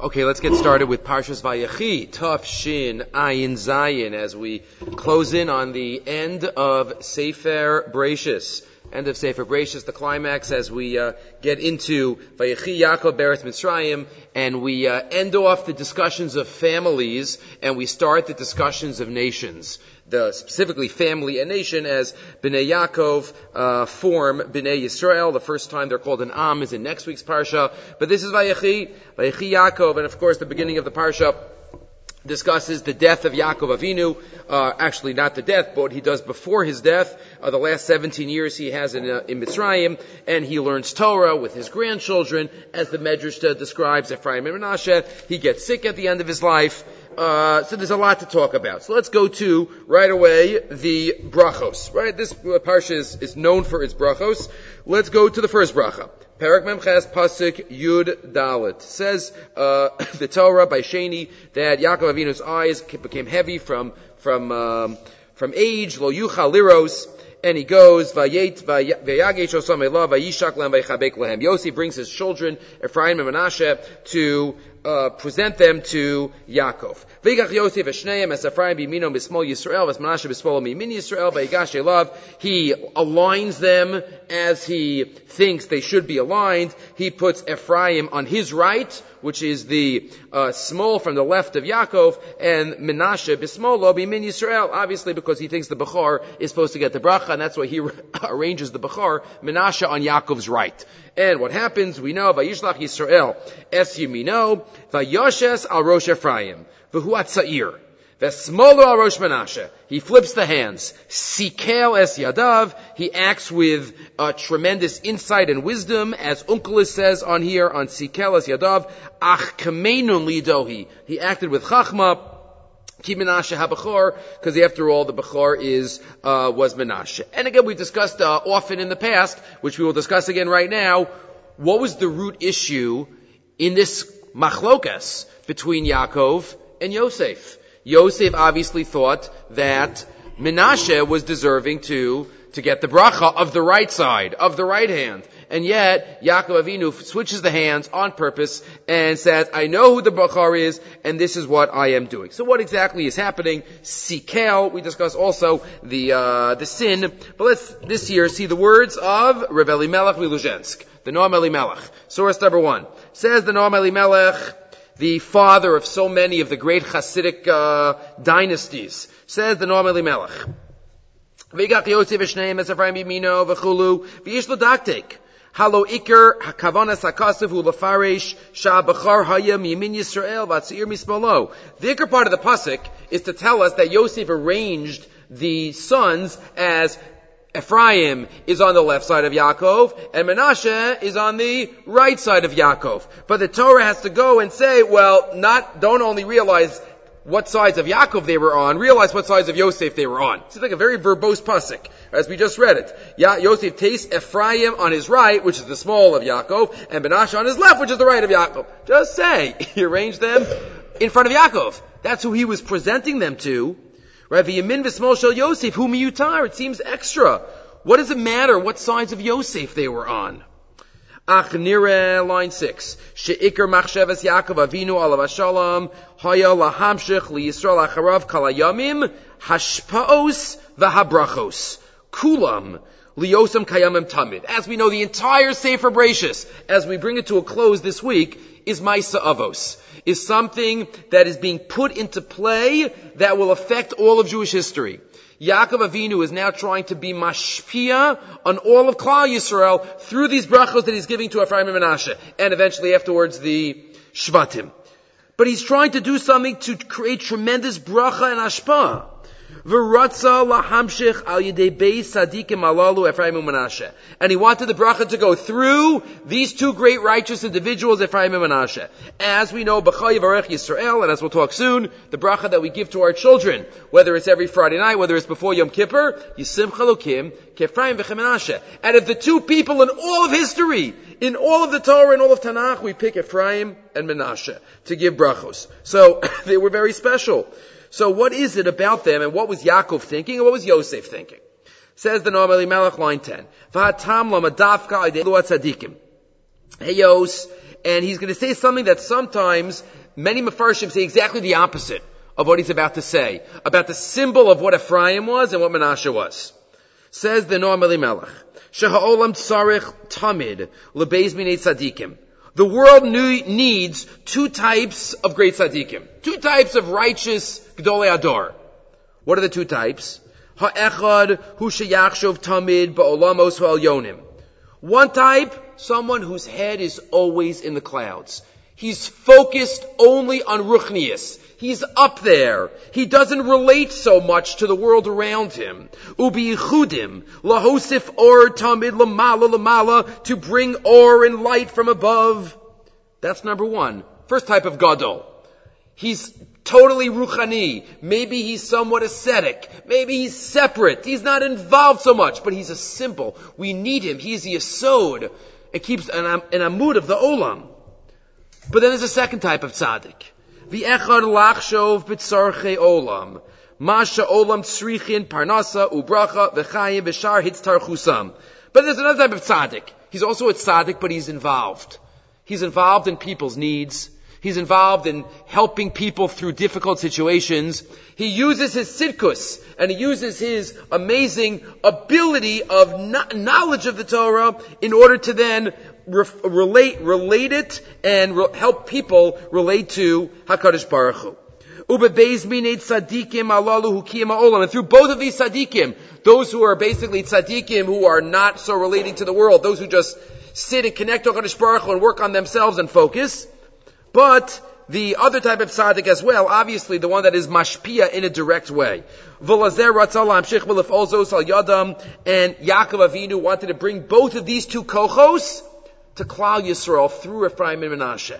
Okay, let's get started with Parshas Vayechi, Tuf Shin Ayin Zayin, as we close in on the end of Sefer Bereshis. End of Sefer Bereshis, the climax as we uh, get into Vayechi Yaakov Beretz Mitzrayim, and we uh, end off the discussions of families, and we start the discussions of nations the specifically family and nation as Bnei Yaakov uh, form Bnei Yisrael. The first time they're called an Am is in next week's parsha, but this is Vayechi, Vayechi Yaakov, and of course the beginning of the parsha discusses the death of Yaakov Avinu. Uh, actually, not the death, but what he does before his death. Uh, the last 17 years he has in, uh, in Mitzrayim, and he learns Torah with his grandchildren, as the Medrash describes Ephraim and Menashe. He gets sick at the end of his life. Uh, so there's a lot to talk about. So let's go to right away the brachos. Right, this parsha is, is known for its brachos. Let's go to the first bracha. Parak Memches Pasuk Yud Dalit says uh, the Torah by Sheni that Yaakov Avinu's eyes became heavy from from um, from age. Lo yuchal liros. And he goes, Vayet, Vayagesh Osam Elav, Vayishak brings his children, Ephraim and Menashe, to uh, present them to Yaakov. V'igach Yosef Eshneim as Ephraim b'mino b'smol Yisrael as Menashe b'smol mimin Yisrael v'yigash elav. He aligns them as he thinks they should be aligned. He puts Ephraim on his right, which is the uh, small from the left of Yaakov, and Menashe b'smolo b'min Yisrael, obviously because he thinks the Bechor is supposed to get the bracha, and that's why he arranges the Bechor, Menashe on Yaakov's right. And what happens, we know, Vayishlach Yisrael es yimino, Vayoshes al Rosh Ephraim, V'hu atza'ir. Vesmolo al Menashe. He flips the hands. Sikel es yadav. He acts with uh, tremendous insight and wisdom, as Onkelos says on here on Sikel es yadav. Ach kamenun lidohi. He acted with chachma. Ki Menashe because after all, the Bechor is, uh, was Menashe. And again, we've discussed, uh, often in the past, which we will discuss again right now, what was the root issue in this machlokas between Yaakov and Yosef? Yosef obviously thought that Menashe was deserving to, to get the bracha of the right side, of the right hand. And yet, Yaakov Avinu switches the hands on purpose and says, I know who the Bachar is, and this is what I am doing. So what exactly is happening? Sikel, we discuss also the, uh, the sin, but let's this year see the words of Reb Elimelech Miluzhensk, the Noam Elimelech. Source number one. Says the Noam Elimelech, the father of so many of the great Hasidic uh, dynasties, says the Noam Elimelech. V'igach Yosef v'shneim es Ephraim yimino v'chulu v'iyish l'daktek. Halo Iker Hakavanas Hakasiv Hu Lafaresh Shah Bachar Hayam Yemin Yisrael Vatzir Mismalo. The Iker part of the pasuk is to tell us that Yosef arranged the sons as Ephraim is on the left side of Yaakov, and Menashe is on the right side of Yaakov. But the Torah has to go and say, well, not, don't only realize what sides of Yaakov they were on, realize what sides of Yosef they were on. It's like a very verbose pasuk, as we just read it. Ya- Yosef takes Ephraim on his right, which is the small of Yaakov, and Menashe on his left, which is the right of Yaakov. Just say, he arranged them in front of Yaakov. That's who he was presenting them to. Right? V'yamin v'smol shel Yosef, who miyutar. It seems extra. What does it matter what sides of Yosef they were on? Ach nire, line six. She'ikr machshavas Yaakov Avinu alav shalom haya lahamshich liyisrael acharav kalayamim hashpaos v'habrachos kulam liyosam kayamim tamid. As we know, the entire Sefer Bereshis, as we bring it to a close this week, is Maisa Avos. Is something that is being put into play that will affect all of Jewish history. Yaakov Avinu is now trying to be mashpia on all of Klal Yisrael through these brachos that he's giving to Ephraim and Menashe, and eventually afterwards the Shvatim. But he's trying to do something to create tremendous bracha and ashpa. Lahamshich al beis sadikim alalu Ephraim and he wanted the bracha to go through these two great righteous individuals, Ephraim and Menashe. As we know, b'chay varech Yisrael, and as we'll talk soon, the bracha that we give to our children, whether it's every Friday night, whether it's before Yom Kippur, Yisim Chalukim, Kefraim v'chem Menashe. And of the two people in all of history, in all of the Torah and all of Tanakh, we pick Ephraim and Menashe to give brachos. So, they were very special. So what is it about them and what was Yaakov thinking and what was Yosef thinking? Says the Noam Elimelech, line 10. V'hatam lamadafka idelu tzadikim. Heyos, and he's going to say something that sometimes many Mefarshim say exactly the opposite of what he's about to say, about the symbol of what Ephraim was and what Menashe was. Says the Noam Elimelech, Sheha'olam tsarich tamid lebeis minei tzadikim. The world needs two types of great tzaddikim. Two types of righteous Gdolei Ador. What are the two types? Ha'echad hu sheyachshov tamid ba'olamos yonim. One type, someone whose head is always in the clouds. He's focused only on Ruchnius. He's up there. He doesn't relate so much to the world around him. Ubi chudim, lahosif or tamid lamala lamala, to bring or and light from above. That's number one. First type of gadol. He's totally ruchani. Maybe he's somewhat ascetic. Maybe he's separate. He's not involved so much, but he's a simple. We need him. He's the asod. It keeps an, an amud of the olam. But then there's a second type of tzaddik. V'echad lachshov b'tzarche olam. Masha olam tzrichin parnasa ubracha v'chayim v'shar hitztarchusam. But there's another type of tzaddik. He's also a tzaddik, but he's involved. He's involved in people's needs. He's involved in helping people through difficult situations. He uses his sidkus and he uses his amazing ability of knowledge of the Torah in order to then re- relate, relate it and re- help people relate to HaKadosh Baruch Hu. And through both of these tzaddikim, those who are basically tzaddikim who are not so relating to the world, those who just sit and connect to HaKadosh Baruch Hu and work on themselves and focus, but the other type of tzaddik as well, obviously the one that is mashpia in a direct way. And Yaakov Avinu wanted to bring both of these two kochos to Klal Yisrael through Ephraim and Menashe.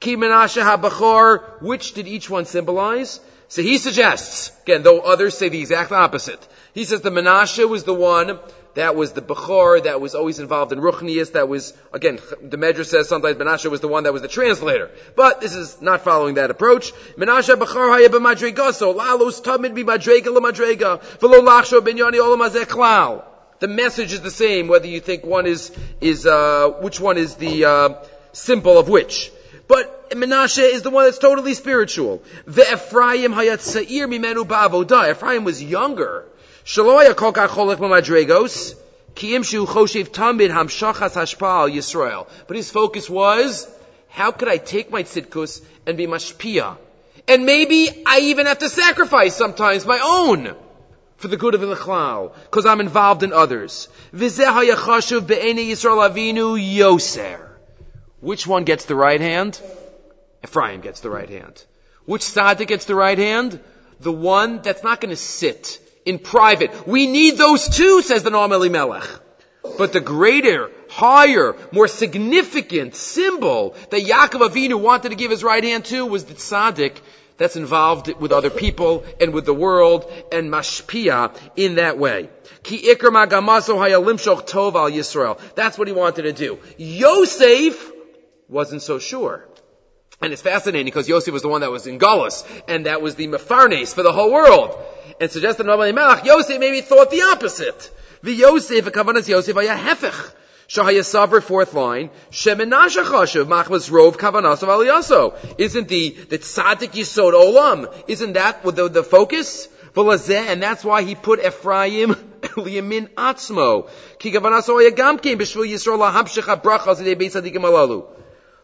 Ki Menashe HaBachor, which did each one symbolize? So he suggests, again, though others say the exact opposite. He says the Menashe was the one that was the Bechor that was always involved in Ruchnius, that was, again, the Medrash says sometimes Menashe was the one that was the translator. But this is not following that approach. Menashe Bechor haya b'madregaso, lalos tamid b'madrega l'madrega, v'lo lachsho binyani olam klal. The message is the same, whether you think one is, is, uh, which one is the, uh, symbol of which. But Menashe is the one that's totally spiritual. The Ephraim hayat sa'ir mimenu ba'avodah. Ephraim was younger. Shaloya kol cholek b'madregos. Kiyim shu choshev tamid hamshachas hashpa Yisrael. But his focus was, how could I take my tzidkus and be mashpia? And maybe I even have to sacrifice sometimes my own for the good of the Chlal, because I'm involved in others. Which one gets the right hand? Ephraim gets the right hand. Which tzaddik gets the right hand? The one that's not going to sit in private. We need those two, says the Noam Elimelech. But the greater, higher, more significant symbol that Yaakov Avinu wanted to give his right hand to was the tzaddik that's involved with other people and with the world and mashpia in that way. That's what he wanted to do. Yosef wasn't so sure. And it's fascinating because Yosef was the one that was in Galus, and that was the Mefarnes for the whole world. And suggested Rabbi Melech, Yosef maybe thought the opposite. The Yosef, a Kavanas Yosef, hefech. Fourth line, Shemenasha Chashav, Machmas Rov Kavanasav Aliyaso. Isn't the, the Tzaddik Yisod Olam, isn't that the, the focus? And that's why he put Ephraim liyamin atzmo. Alalu.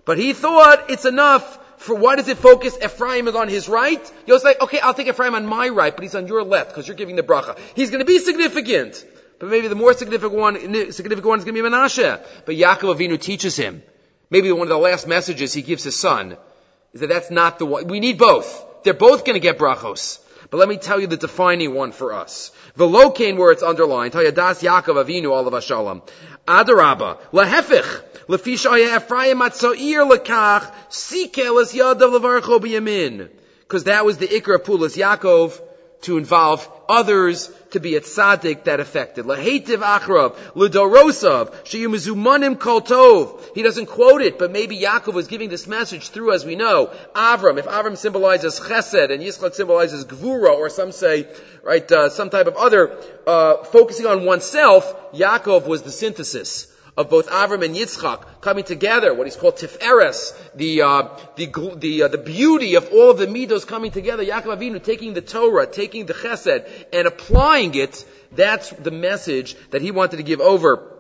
But he thought it's enough for why does it focus? Ephraim is on his right. Yosef like, okay, I'll take Ephraim on my right, but he's on your left because you're giving the bracha. He's going to be significant. But maybe the more significant one, significant one is going to be Menashe. But Yaakov Avinu teaches him. Maybe one of the last messages he gives his son is that that's not the one. We need both. They're both going to get brachos. But let me tell you the defining one for us. The locain where it's underlined, Tayadas Yaakov Avinu Olav Shalom. Adarabba, lahefich, lefishaya Ephraim atzoir lekach, sikel es yadav levarcho b'yamin. Because that was the ikra of Pulas Yaakov, to involve others to be a tzaddik that affected. Lahetiv achrav, l'dorosav, sheyumizumanim kol tov. He doesn't quote it, but maybe Yaakov was giving this message through, as we know, Avram. If Avram symbolizes chesed and Yitzchak symbolizes gvura, or some say, right, uh, some type of other, uh, focusing on oneself, Yaakov was the synthesis of both Avram and Yitzchak coming together, what he's called Tiferes, the, uh, the, the, uh, the beauty of all of the Midos coming together, Yaakov Avinu taking the Torah, taking the Chesed, and applying it, that's the message that he wanted to give over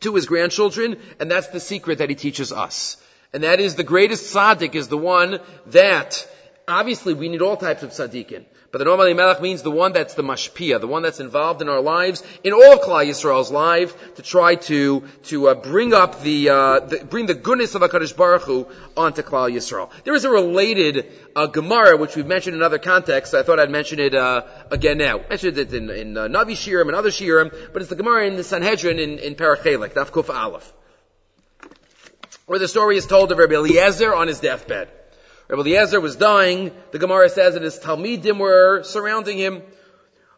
to his grandchildren, and that's the secret that he teaches us. And that is the greatest tzaddik is the one that, obviously we need all types of tzaddikin. But the Noam Melech means the one that's the mashpia, the one that's involved in our lives, in all of Klal Yisrael's life, to try to to uh, bring up the, uh, the, bring the goodness of Hakadosh Baruch Hu onto Klal Yisrael. There is a related uh, Gemara which we've mentioned in other contexts. I thought I'd mention it uh, again now. I mentioned it in, in uh, Navi Shirim and other Shirim, but it's the Gemara in the Sanhedrin in, in Parachelek, Daf Kuf Aleph, where the story is told of Rabbi Eliezer on his deathbed. Rabbi Eliezer was dying. The Gemara says that his Talmidim were surrounding him.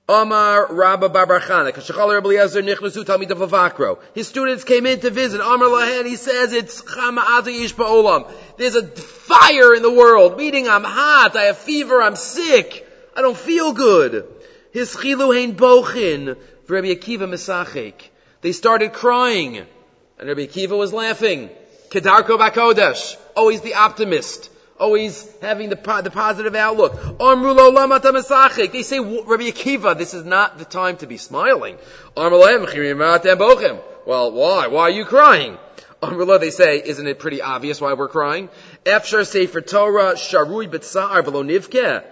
Amar Rabba Barbarchana, Kashachal Rabbi Eliezer Nichnasu Talmid Vavakro. His students came in to visit. Amar Lahen, he says it's Chama Ish Ba'olam. There's a fire in the world, meaning I'm hot, I have fever, I'm sick, I don't feel good. His Chilu Hein Bochin, Rabbi Akiva Mesachik. They started crying, and Rabbi Akiva was laughing. Kedarko Bakodesh, always the optimist always having the, the positive outlook. They say, Rabbi Akiva, this is not the time to be smiling. Well, why? Why are you crying? They say, isn't it pretty obvious why we're crying? Efshar Sefer Torah, Sharui B'tsa'ar V'lo Nivkeh.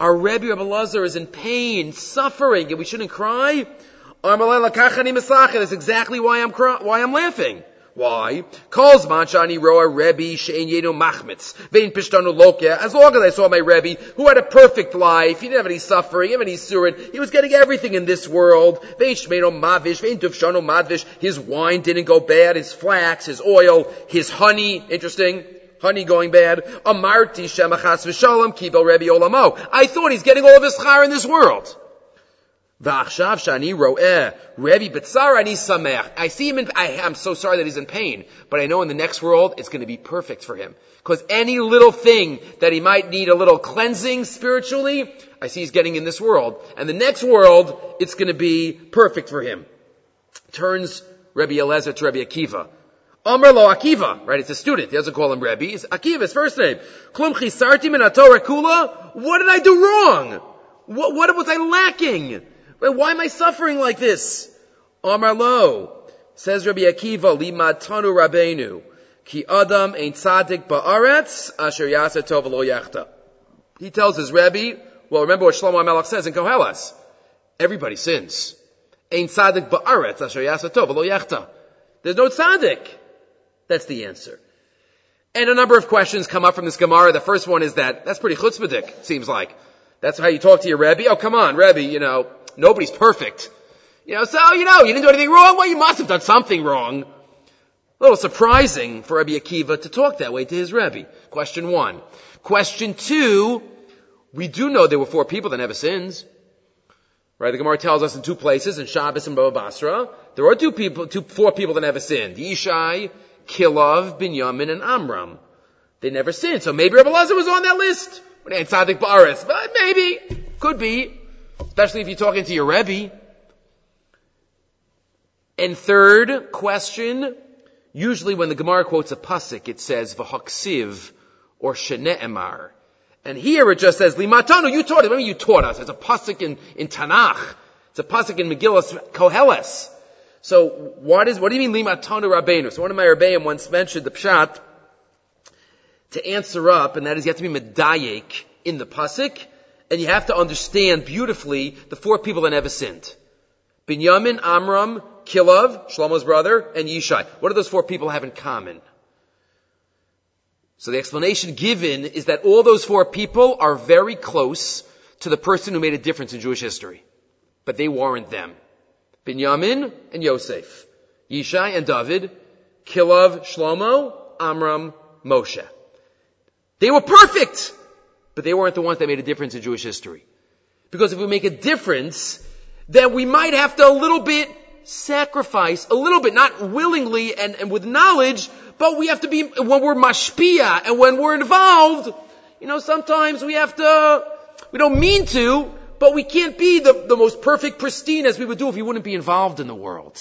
Our Rebbe Rabbi Lazar is in pain, suffering, and we shouldn't cry? That's exactly why I'm, cry- why I'm laughing. Why? Calls Manchani Roa Rebbe Shein Yenu Machmitz. Vein Pishtanu Lokia. As long as I saw my Rebbe, who had a perfect life, he didn't have any suffering, he didn't have any surin, he was getting everything in this world. Vein Shmeino Mavish, Vein Dufshanu Madvish. His wine didn't go bad, his flax, his oil, his honey, interesting honey going bad. Amarti shemachas v'shalom kibel Rebbe olamo. I thought he's getting all of his char in this world. V'achshav shani ro'eh Rebbe ani sameach. I see him in, I, am so sorry that he's in pain, but I know in the next world it's going to be perfect for him. Because any little thing that he might need a little cleansing spiritually, I see he's getting in this world. And the next world, it's going to be perfect for him. Turns Rebbe Eliezer to Rebbe Akiva. Amr lo Akiva, right? It's a student. He doesn't call him Rebbe. It's Akiva, his first name. Klum chisarti min kula. What did I do wrong? What, what was I lacking? Why am I suffering like this? Amar lo, says Rabbi Akiva, limatanu rabenu, ki adam ein tzadik ba'aretz, asher yasa tov lo yachta. He tells his Rebbe, well remember what Shlomo HaMelech says in Koheles, everybody sins. Ein tzadik ba'aretz, asher yasa tov lo yachta. There's no tzaddik. That's the answer. And a number of questions come up from this Gemara. The first one is that, that's pretty chutzpahdik, seems like. That's how you talk to your Rebbe. Oh, come on, Rebbe, you know, Nobody's perfect. You know, so, you know, you didn't do anything wrong? Well, you must have done something wrong. A little surprising for Rabbi Akiva to talk that way to his Rebbe. Question one. Question two, we do know there were four people that never sins. Right? The Gemara tells us in two places, in Shabbos and Baba Basra, there are two people, two, four people that never sinned. Yishai, Kilov, Binyamin, and Amram. They never sinned. So maybe Rabbi Lazar was on that list. Tzadik Baris. But maybe. Could be especially if you're talking to your Rebbe. And third question, usually when the Gemara quotes a pasuk, it says v'haksiv or shene'emar. And here it just says limatanu. You taught it. Remember, you taught us. It's a pasuk in, in Tanakh. It's a pasuk in Megillah Koheles. So what is what do you mean limatanu rabbeinu? So one of my rebbeim once mentioned the pshat to answer up, and that is you have to be medayek in the pasuk and you have to understand beautifully the four people that never sinned. Binyamin, Amram, Kilov, Shlomo's brother, and Yishai. What do those four people have in common? So the explanation given is that all those four people are very close to the person who made a difference in Jewish history. But they weren't them. Binyamin and Yosef. Yishai and David. Kilav, Shlomo, Amram, Moshe. They were perfect! But they weren't the ones that made a difference in Jewish history. Because if we make a difference, then we might have to a little bit sacrifice, a little bit, not willingly and, and with knowledge, but we have to be, when we're mashpia and when we're involved, you know, sometimes we have to, we don't mean to, but we can't be the, the most perfect pristine as we would do if we wouldn't be involved in the world.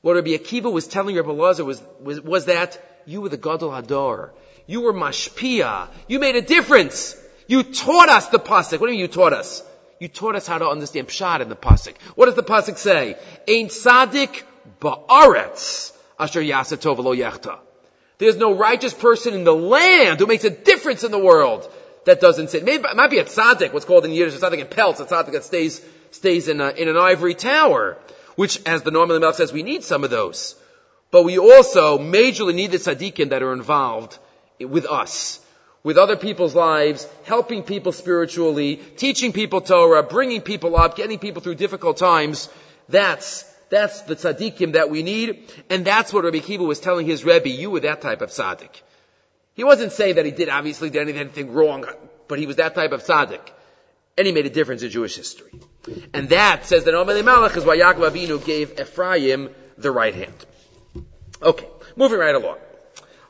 What Rabbi Akiva was telling Rabbi Lazar was, was, was that you were the Gadol Hador. You were mashpia. You made a difference. You taught us the pasuk. What do you mean you taught us? You taught us how to understand pshat in the pasuk. What does the pasuk say? Ein sadik ba'aretz asher yasatov lo yechta. There's no righteous person in the land who makes a difference in the world that doesn't sin. Maybe, it might be a tzaddik, what's called in Yiddish a tzaddik in pelts, a tzaddik that stays, stays in, a, in an ivory tower, which, as the Noam Elimelech says, we need some of those. But we also majorly need the tzaddikim that are involved with us, with other people's lives, helping people spiritually, teaching people Torah, bringing people up, getting people through difficult times. That's that's the tzaddikim that we need, and that's what Rabbi Kiva was telling his Rebbe. You were that type of tzaddik. He wasn't saying that he did obviously did anything wrong, but he was that type of tzaddik. And he made a difference in Jewish history. And that, says that Noam Malach, is why Yaakov Avinu gave Ephraim the right hand. Okay, moving right along.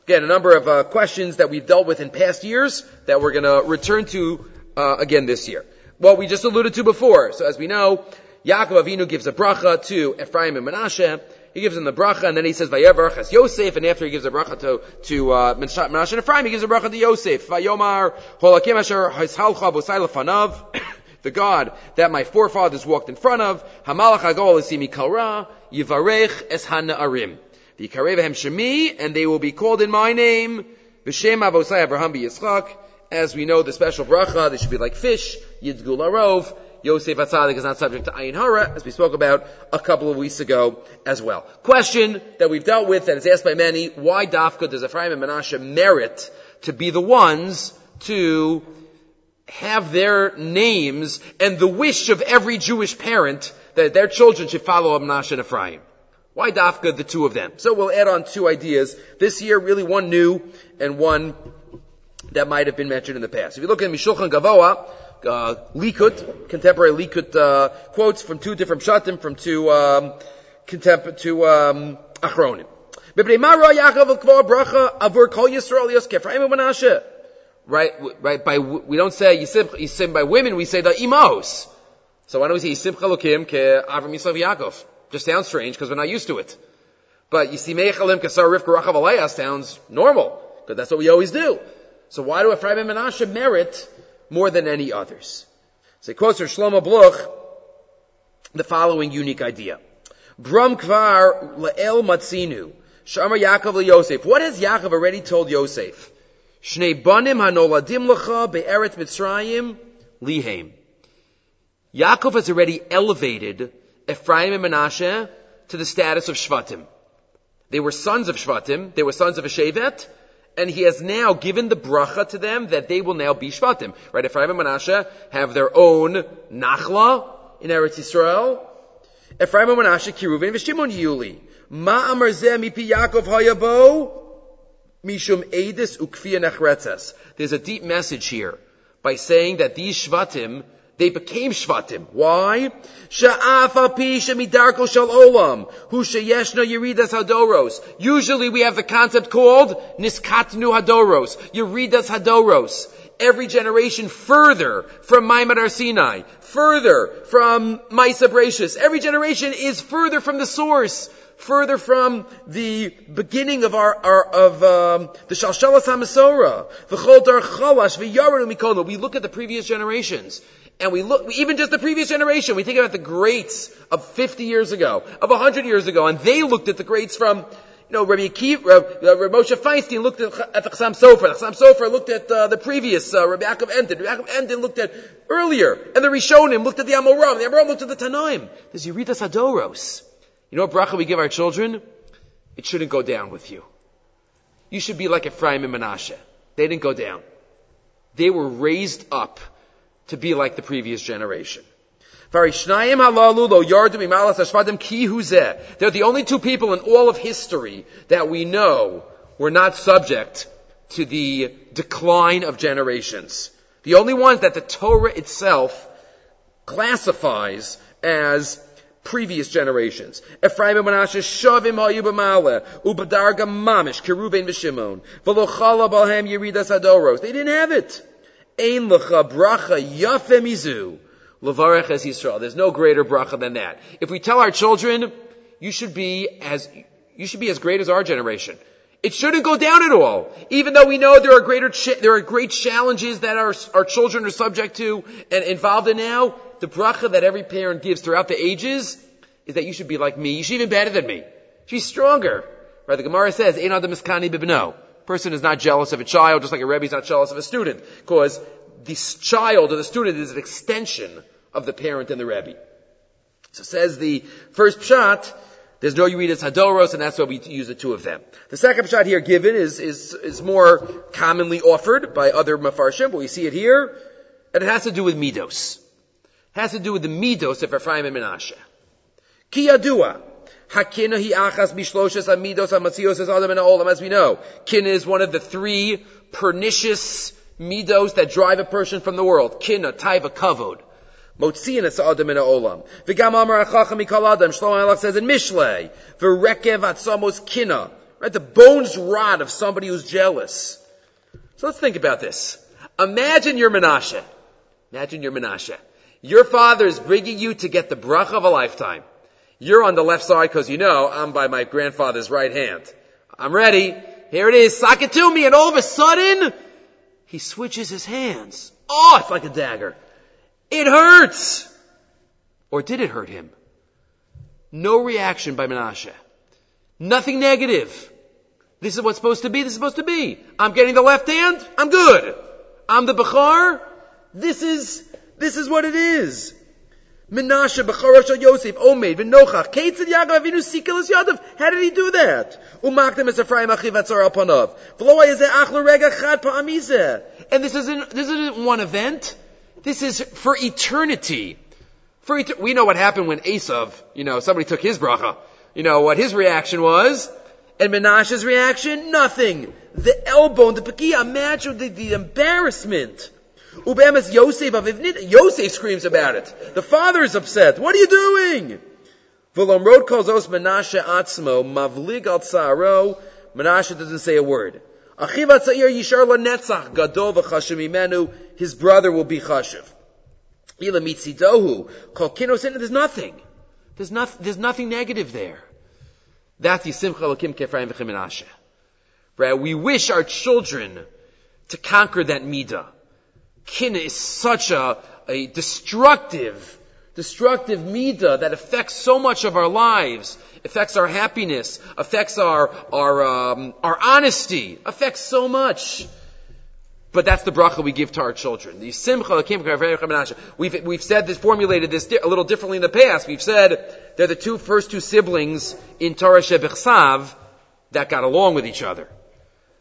Again, a number of uh, questions that we've dealt with in past years that we're going to return to uh, again this year. Well, we just alluded to before. So as we know, Yaakov Avinu gives a bracha to Ephraim and Menashe. He gives them the bracha, and then he says Vayevarach as Yosef, and after he gives a bracha to to uh, Menashe and Ephraim, he gives a bracha to Yosef. Vayomar Holakim Asher Hishalcha Bosai Lefanav. The God that my forefathers walked in front of, Hamalach Agol Esimi Kalra, Yivarech Es Arim. V'yikarevahem Shemi, and they will be called in my name, V'shem Avosai Abraham Yitzchak. As we know, the special bracha, they should be like fish, Yidzgul Arov, Yosef Atzadik is not subject to Ayin Hara, as we spoke about a couple of weeks ago as well. Question that we've dealt with that is asked by many, why Dafka does Ephraim and Menashe merit to be the ones to have their names and the wish of every Jewish parent that their children should follow Menashe and Ephraim? Why Dafka, the two of them? So we'll add on two ideas this year, really one new and one that might have been mentioned in the past. If you look at Mishulchan Gavoa, uh, Likut, contemporary Likut uh, quotes from two different pshatim, from two um, to um, Achronim. Right, right. By we don't say yisim, by women. We say the imos. So why don't we say yisim chalukim ke Avram Yisrael Yaakov? Just sounds strange because we're not used to it. But you see Mechalim Kasar Rivka Rachav sounds normal because that's what we always do. So why do Ephraim and Menashe merit more than any others. So quotes Shlomo Bluch the following unique idea. Bram kvar le'el matzinu. Shamar Yaakov Yosef. What has Yaakov already told Yosef? Shnei banim hanoladim lecha be'eret Mitzrayim lihem. Yaakov has already elevated Ephraim and Menashe to the status of Shvatim. They were sons of Shvatim. They were sons of a Shevet and he has now given the bracha to them that they will now be Shvatim. Right? Ephraim and Menashe have their own Nachla in Eretz Yisrael. Ephraim and Menashe, Kiruvin, V'Shimon Yuli. Ma amar mipi Yaakov hayabo, mishum edis ukfia nechretzes. There's a deep message here by saying that these Shvatim they became Shvatim. Why? Usually we have the concept called niskatnu hadoros. Yeridas hadoros. Every generation further from Maimad Ar Sinai, further from Maisa Brachus. Every generation is further from the source further from the beginning of our, our of um, the Shalshalas Hamasora, the Dar Chalash, v'Yarenu Mikolo. We look at the previous generations, and we look, even just the previous generation, we think about the greats of 50 years ago, of 100 years ago, and they looked at the greats from, you know, Rabbi Akiva, uh, Rabbi Moshe Feinstein looked at, at the Chassam Sofer. The Chassam Sofer looked at uh, the previous uh, Rabbi Yaakov Emden. Rabbi Yaakov Emden looked at earlier, and the Rishonim looked at the Amoram. The Amoram looked at the Tanoim. There's Yeridas Hadoros. You know what bracha we give our children? It shouldn't go down with you. You should be like Ephraim and Menashe. They didn't go down. They were raised up to be like the previous generation. They're the only two people in all of history that we know were not subject to the decline of generations. The only ones that the Torah itself classifies as previous generations. Ephraim and Menashe shavim hayu b'male, ubadarga mamish, keruben v'shimon, v'lochala balhem yeridas hadoros. They didn't have it. Ein lecha bracha yafem izu. Levarech es Yisrael. There's no greater bracha than that. If we tell our children, you should be as, you should be as great as our generation. It shouldn't go down at all. Even though we know there are greater, there are great challenges that our, our children are subject to and involved in now, the bracha that every parent gives throughout the ages is that you should be like me. You should be even better than me. She's stronger. Right? The Gemara says, Ein adam miskani bibno. Person is not jealous of a child, just like a Rebbe is not jealous of a student. Because the child or the student is an extension of the parent and the Rebbe. So says the first pshat, there's no Yeridas Hadoros, and that's why we use the two of them. The second shot here given is, is, is more commonly offered by other mafarshim, but we see it here, and it has to do with midos. It has to do with the midos of Ephraim and Menashe. Ki yadua, hakina hi achas mishloshes amidos amatsios as adam and olam, as we know. Kina is one of the three pernicious midos that drive a person from the world. Kina, taiva, kavod. Motziin es adam in olam. V'gam amar achacham mikol adam. Shlomo Melech says in Mishlei, v'rekev kina. Right, the bones rot of somebody who's jealous. So let's think about this. Imagine you're Menashe. Imagine you're Menashe. Your father is bringing you to get the bracha of a lifetime. You're on the left side because you know I'm by my grandfather's right hand. I'm ready. Here it is. Sock it to me. And all of a sudden, he switches his hands. Oh, it's like a dagger. It hurts! Or did it hurt him? No reaction by Menashe. Nothing negative. This is what's supposed to be, this is supposed to be. I'm getting the left hand, I'm good. I'm the Bechar, this is, this is what it is. Menashe, Bechar Yosef, Omeid, V'nochach, Keitzid Yaakov Avinu Sikilas Yadav. How did he do that? Umakdem es Ephraim Achiv Atzar Apanav. V'lo Yezeh Achlo Rega Chad Pa'amizeh. And this isn't, this isn't one event. This is for eternity. For et- we know what happened when Esav, you know, somebody took his bracha. You know what his reaction was, and Menashe's reaction, nothing. The elbow, the pekia, imagine the, the embarrassment. Ubemes Yosef Avivnit, Yosef screams about it. The father is upset. What are you doing? V'lomrod calls os Menashe atzmo, mavlig al tzaro, Menashe doesn't say a word. Achiv atzayir yishar lanetzach, gadol v'chashem imenu, his brother will be chashiv. Ila mitzidohu, kol kinos there's nothing. There's not, there's nothing negative there. That's the simcha lakim kefraim v'chim Menashe. Right? We wish our children to conquer that midah. Kina is such a, a destructive, destructive midah that affects so much of our lives, affects our happiness, affects our our um, our honesty, affects so much. But that's the bracha we give to our children. The simcha We've we've said this, formulated this a little differently in the past. We've said they're the two first two siblings in Torah Shebichsav that got along with each other,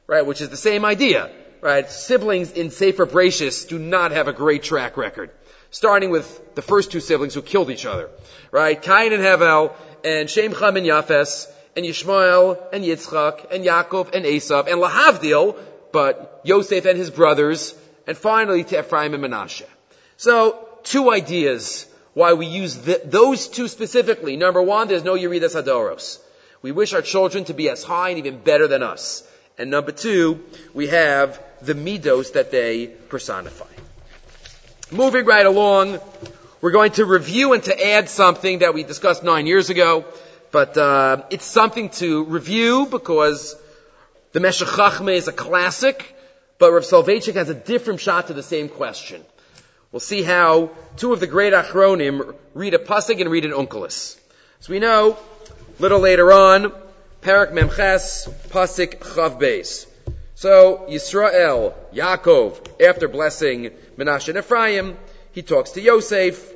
right? Which is the same idea right? Siblings in Sefer Bereshis do not have a great track record. Starting with the first two siblings who killed each other, right? Cain and Hevel, and Shem Cham and Yafes, and Yishmael, and Yitzchak, and Yaakov, and Esav, and Lahavdil, but Yosef and his brothers, and finally to Ephraim and Menashe. So, two ideas why we use those two specifically. Number one, there's no Yeridas Hadoros. We wish our children to be as high and even better than us. And number two, we have the midos that they personify. Moving right along, we're going to review and to add something that we discussed nine years ago, but uh, it's something to review because the Meshech Chachma is a classic, but Rav Soloveitchik has a different shot to the same question. We'll see how two of the great Achronim read a pasuk and read an Onkelos. As we know, a little later on, Parak Memches, Pasik Chav Beis. So Yisrael, Yaakov, after blessing Menashe and Ephraim, he talks to Yosef,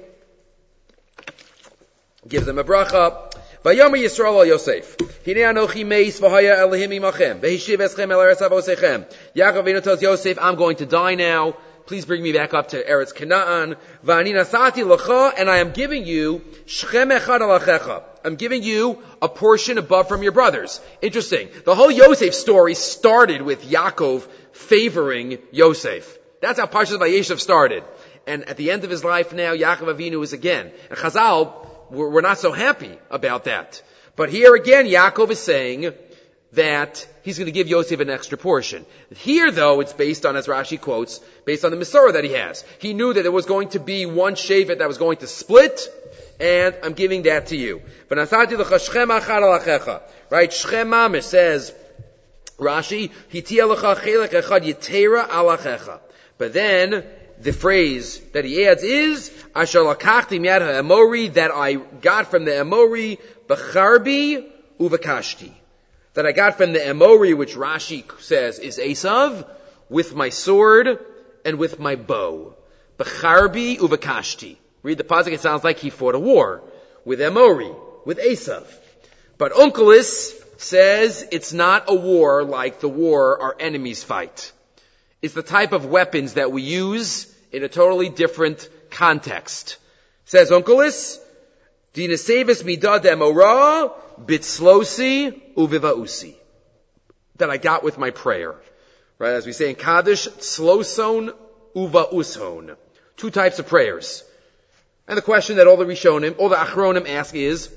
gives them a bracha. Vayomer Yisrael al Yosef. Hine anochi meis v'haya Elohim imachem. V'hishiv eschem el eretz avosechem. Yaakov Avinu tells Yosef, I'm going to die now. Please bring me back up to Eretz Canaan. V'ani nasati l'cha, and I am giving you shchem echad alachecha. I'm giving you a portion above from your brothers. Interesting. The whole Yosef story started with Yaakov favoring Yosef. That's how Parshas Vayeshev started. And at the end of his life now, Yaakov Avinu is again. And Chazal, we're not so happy about that. But here again, Yaakov is saying that he's going to give Yosef an extra portion. Here though, it's based on, as Rashi quotes, based on the Masorah that he has. He knew that there was going to be one Shevet that was going to split, and I'm giving that to you. Right? Shchem says, Rashi, But then, the phrase that he adds is, Asher lakachti miad ha'emori, that I got from the Emori, b'charbi uvakashti. That I got from the Emori, which Rashi says is Esav, with my sword and with my bow. B'charbi uvakashti. Read the pasuk, it sounds like he fought a war with Emori, with Esav. But Onkelos says it's not a war like the war our enemies fight. It's the type of weapons that we use in a totally different context. Says Onkelos, Dinasevis midad emora bitslosi uvivausi. That I got with my prayer. Right, as we say in Kaddish, sloson uva Two types of prayers. And the question that all the Rishonim, all the Achronim ask is,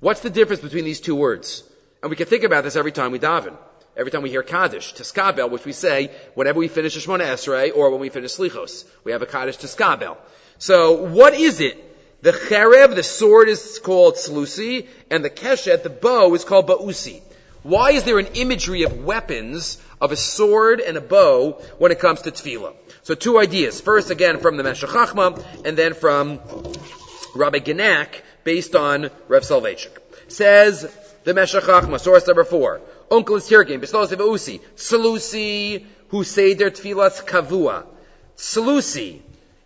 what's the difference between these two words? And we can think about this every time we daven. Every time we hear Kaddish, Teskabel, which we say whenever we finish Shemona Esrei or when we finish Slichos. We have a Kaddish Teskabel. So, what is it? The Cherev, the sword is called Slusi, and the Keshet, the bow, is called Ba'usi. Why is there an imagery of weapons, of a sword and a bow, when it comes to tefillah? So two ideas. First, again, from the Meshech Chachma, and then from Rabbi Genack, based on Rev Soloveitchik. Says the Meshech Chachma, source number four. Onkelos Tirgim, Bislos Usi, Salusi, who say their tefillas kavua. Salusi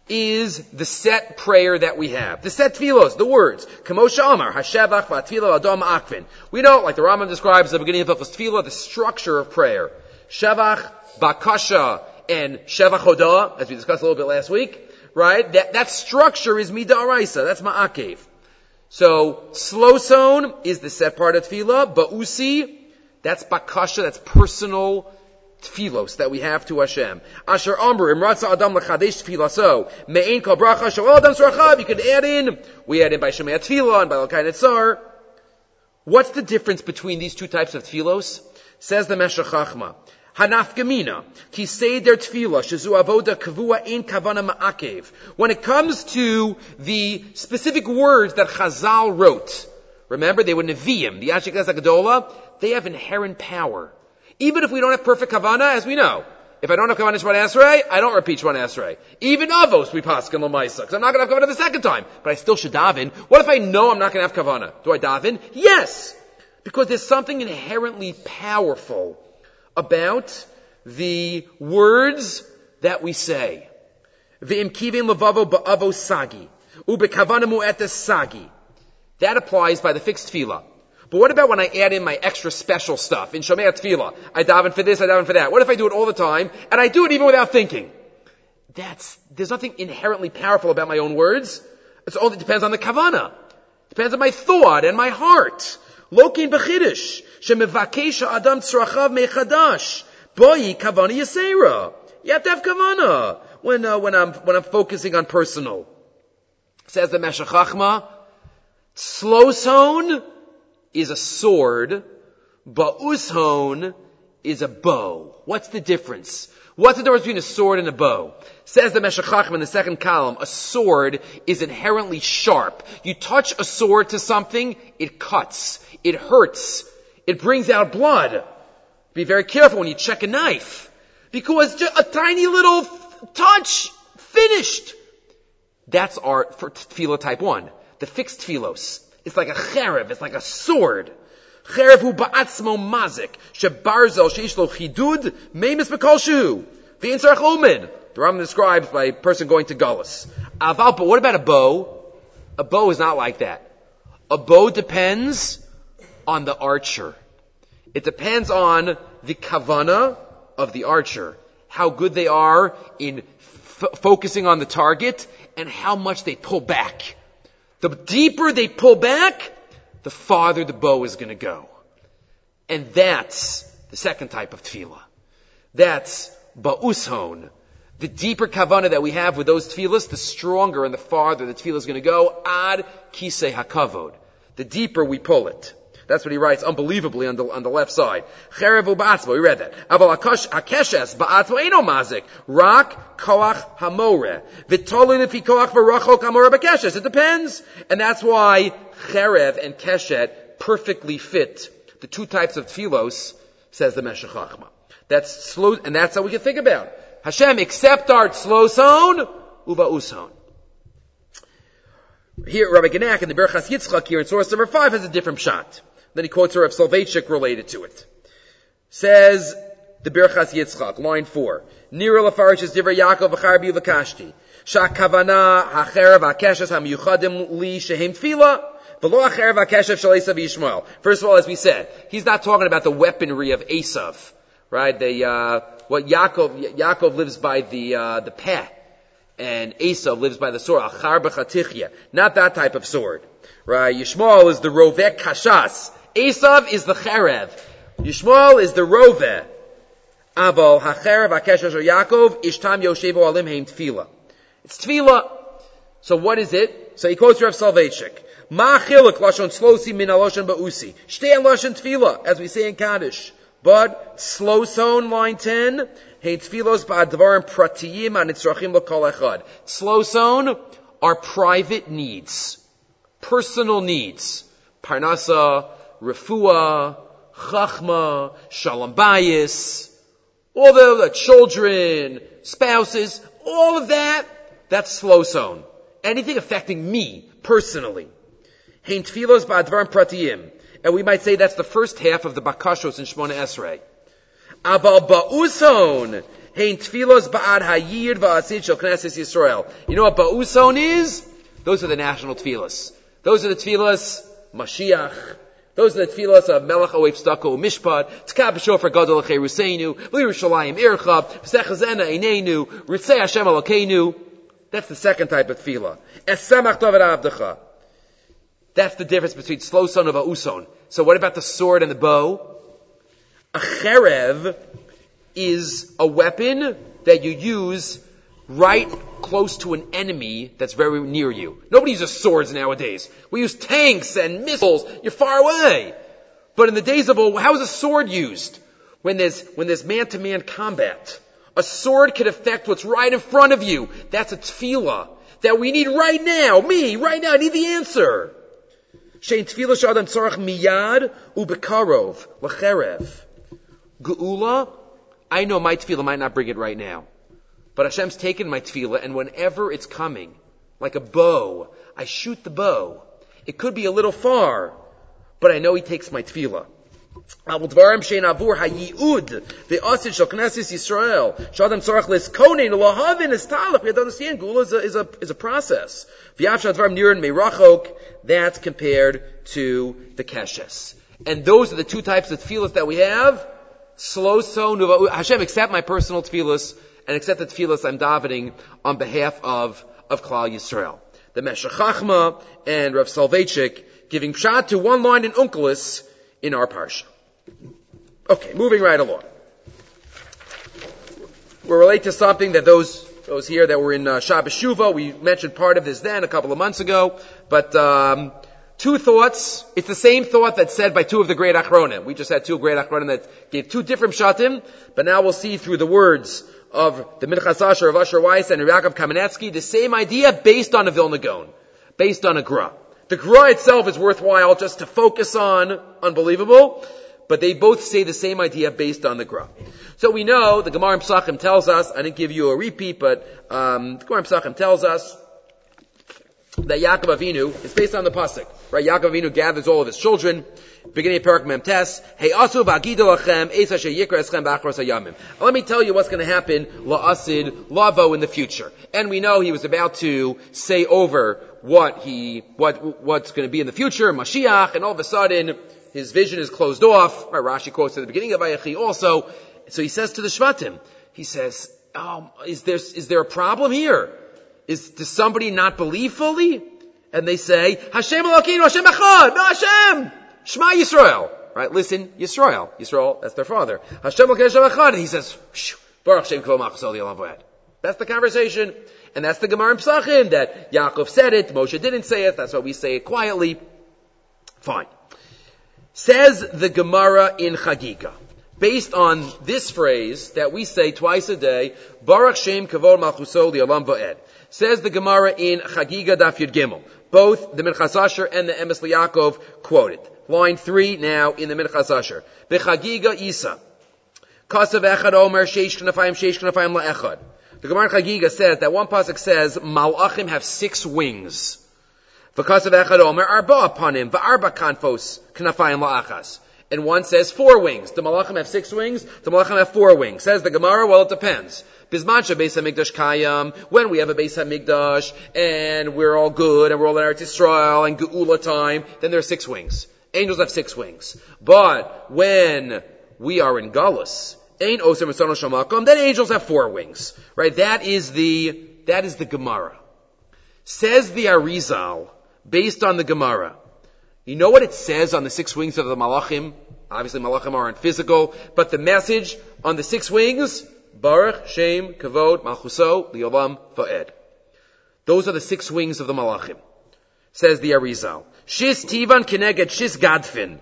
is the set prayer that we have. The set tefillos, the words. Kamosha Amar, Hashevach v'atfilah adom akvin. We know, like the Rambam describes the beginning of the tefillah, the structure of prayer. Shevach, Bakasha, and Shevach Hodah, as we discussed a little bit last week, right? That, that structure is Midaraisa. That's Ma'akev. So, Sloson is the set part of Tefillah. Ba'usi, that's Bakasha, that's personal tfilos that we have to Hashem. Asher Amr, Imratza Adam Lachadesh Tfilaso, Me'en Kal Bracha, Shal Adam Srachav, you could add in, we add in by Shemaya Tfilah and by Lakai Netzar. What's the difference between these two types of tfilos? Says the Meshech Chachma. Hanafgamina, ki seder tefillah, shezu avoda kavua in kavana ma'akev. When it comes to the specific words that Chazal wrote, remember they were Nevi'im, the Ashik Gadola, they have inherent power. Even if we don't have perfect kavana, as we know. If I don't have kavana Shemon Esrei, I don't repeat Shemon Esrei. Even Avos we paskin l'maisa, because I'm not going to have kavana the second time. But I still should daven. What if I know I'm not going to have kavana? Do I daven? Yes! Because there's something inherently powerful about the words that we say. Sagi. Sagi. That applies by the fixed tefillah. But what about when I add in my extra special stuff in Shomei Tefillah? I daven for this, I daven for that. What if I do it all the time and I do it even without thinking? That's, there's nothing inherently powerful about my own words. It's all, it depends on the kavana. Depends on my thought and my heart. Lokin b'chidish. Shemevakesh adam tzrachav mechadash. Boyi kavana yasera. You have to have kavana when, uh, when I'm, when I'm focusing on personal. Says the Meshech Chachma, Sloson is a sword, ba'ushon is a bow. What's the difference? What's the difference between a sword and a bow? Says the Meshech Chachma in the second column, a sword is inherently sharp. You touch a sword to something, it cuts, it hurts, it brings out blood. Be very careful when you check a knife. Because a tiny little touch, finished. That's our, for tefillah type one. The fixed tefillos. It's like a cherev, it's like a sword. Cherev hu ba'atzmo mazik, shebarzel sheish lo chidud, memis bekol shehu. V'in sarach omen. The Rambam describes by a person going to Gullus. Aval, but what about a bow? A bow is not like that. A bow depends on the archer. It depends on the kavana of the archer. How good they are in f- focusing on the target and how much they pull back. The deeper they pull back, the farther the bow is going to go. And that's the second type of tefillah. That's ba'ushon. The deeper kavana that we have with those tefillahs, the stronger and the farther the tefillah is going to go. Ad kisei hakavod. The deeper we pull it. That's what he writes unbelievably on the, on the left side. Cherev u'ba'atzmo, we read that. Aval akeshes ba'atzmo eno mazik. Rak koach hamore. V'tolin ifi koach v'rachok hamore b'keshes. It depends. And that's why cherev and keshet perfectly fit the two types of tfilos, says the Meshech Chachma. That's slow, and that's how we can think about. Hashem, accept our slow zone, uba uson. Here, Rabbi Genack in the Berchas Yitzchak here in source number five has a different shot. Then he quotes her of Soloveitchik related to it. Says the Berchas Yitzchak, line four. Nira lafarish is diver Yaakov v'charbi v'kashti. Shakavana hacherev hakeshes hamiyuchadim li shehem tefillah. First of all, as we said, he's not talking about the weaponry of Esav, right? The, uh, what Yaakov, Yaakov lives by the, uh, the peh and Esav lives by the sword, achar b'chatichya. Not that type of sword. Right? Yishmael is the rovek kashas. Esav is the cherev. Yishmael is the roveh. Aval hacherev hakeshash Yaakov ishtam yoshevo alim heim tefila. It's tefila. So what is it? So he quotes Rav Soloveitchik. Ma chiluk lashon slosi min aloshan ba'usi. Shtei lashon tefila, as we say in Kaddish. But slow line 10, Hein tfilos ba'advarim pratiyim anitzrachim l'kol echad. Slow zone are private needs, personal needs. Parnasa, refuah, chachma, shalom bayis, all the, the children, spouses, all of that, that's slow zone. Anything affecting me personally. Hein tfilos ba'advarim pratiyim. And we might say that's the first half of the bakashos in Shmona Esrei. Abal ba'uson. Hein tfilos ba'ad hayir va'asid shel Knesset Yisrael. You know what ba'uson is? Those are the national tfilos. Those are the tfilos, Mashiach. Those are the tfilos of Melech Oev Stako Mishpat, Tkab Shofar Gadol Cheruseinu, L'Yerushalayim Irchav, V'sechazena Einenu, Ritzei Hashem Elokeinu. That's the second type of tefillah. Esamach David Abdecha. That's the difference between slow son of a uson. So what about the sword and the bow? A cherev is a weapon that you use right close to an enemy that's very near you. Nobody uses swords nowadays. We use tanks and missiles. You're far away. But in the days of old, how is a sword used? When there's, when there's man-to-man combat. A sword can affect what's right in front of you. That's a tefillah. That we need right now. Me, right now, I need the answer. Shein tefillah shadam tzorach miyad ubekarov lecherev. Geula, I know my tefillah might not bring it right now. But Hashem's taken my tefillah, and whenever it's coming, like a bow, I shoot the bow. It could be a little far, but I know He takes my tefillah. אבל דברם שאין עבור הייעוד והאוסד של כנסת ישראל, שאדם צורך לסקונן ולהבין אסתלך, we have to understand, Gula is a, is a, is a process. ואף שהדברים נראים מרחוק, that's compared to the keshes. And those are the two types of tefillahs that we have. Slow so, Hashem, accept my personal tefillahs, and accept the tefillahs I'm davening on behalf of, of Klal Yisrael. The Meshech Chachma and Rav Soloveitchik giving pshat to one line in Onkelos in our parsha. Okay, moving right along. We'll relate to something that those those here that were in uh, Shabbos Shuva, we mentioned part of this then a couple of months ago, but um, two thoughts. It's the same thought that's said by two of the great Achronim. We just had two great Achronim that gave two different shatim, but now we'll see through the words of the Minchas Asher of Asher Weiss and Yaakov Kamenetsky, the same idea based on a Vilna Gaon, based on a Gra. The Gra itself is worthwhile just to focus on, unbelievable, but they both say the same idea based on the Gra. So we know the Gemara Psachim tells us, I didn't give you a repeat, but um, the Gemara Psachim tells us that Yaakov Avinu is based on the pasuk, right? Yaakov Avinu gathers all of his children, beginning of Parak Memtes, Hey asu ba'gidu lachem, esa sheyikra eschem b'achros hayamim. Let me tell you what's going to happen, la'asid, lavo in the future. And we know he was about to say over what he, what, what's going to be in the future, Mashiach, and all of a sudden, his vision is closed off. Right, Rashi quotes at the beginning of Vayechi also. So he says to the Shvatim, he says, oh, is there, is there a problem here? Is, does somebody not believe fully? And they say, Hashem Elokeinu, Hashem Echad, no Hashem! Shema Yisrael. Right, listen, Yisrael. Yisrael, that's their father. Hashem Elokeinu, Hashem Echad. And he says, Baruch Shem Kol Machasol That's the conversation. And that's the Gemara in Psachim, that Yaakov said it, Moshe didn't say it, that's why we say it quietly. Fine. Says the Gemara in Chagiga, based on this phrase that we say twice a day, Baruch Shem Kavod Malchuso Li'olam Va'ed. Says the Gemara in Chagiga Daf Yud Gimel. Both the Minchas Asher and the Emes Yaakov quoted. Line three now in the Minchas Asher. Bechagiga Isa. Kasav Echad Omer Sheish Knafayim Sheish Knafayim La'echad. The Gemara Chagiga says that one pasuk says Malachim have six wings. V'kasav Echad Omer Arba upon him. V'arba kanfos Knafayim La'achas. And one says four wings. The Malachim have six wings. The Malachim have four wings. Says the Gemara, well, it depends. Bismancha Beis Hamikdash Kayam, when we have a Beis Hamikdash, and we're all good, and we're all in Eretz Yisrael, and Geula time, then there are six wings. Angels have six wings. But when we are in Gullus, Ain Osir Masano Shamakom, then angels have four wings. Right? That is the, that is the Gemara. Says the Arizal, based on the Gemara, you know what it says on the six wings of the Malachim? Obviously, Malachim aren't physical, but the message on the six wings, Baruch, Shem, Kavod, Malchuso, Liolam, Fa'ed. Those are the six wings of the Malachim. Says the Arizal. Shis Tivan Keneged Shis Gadfin.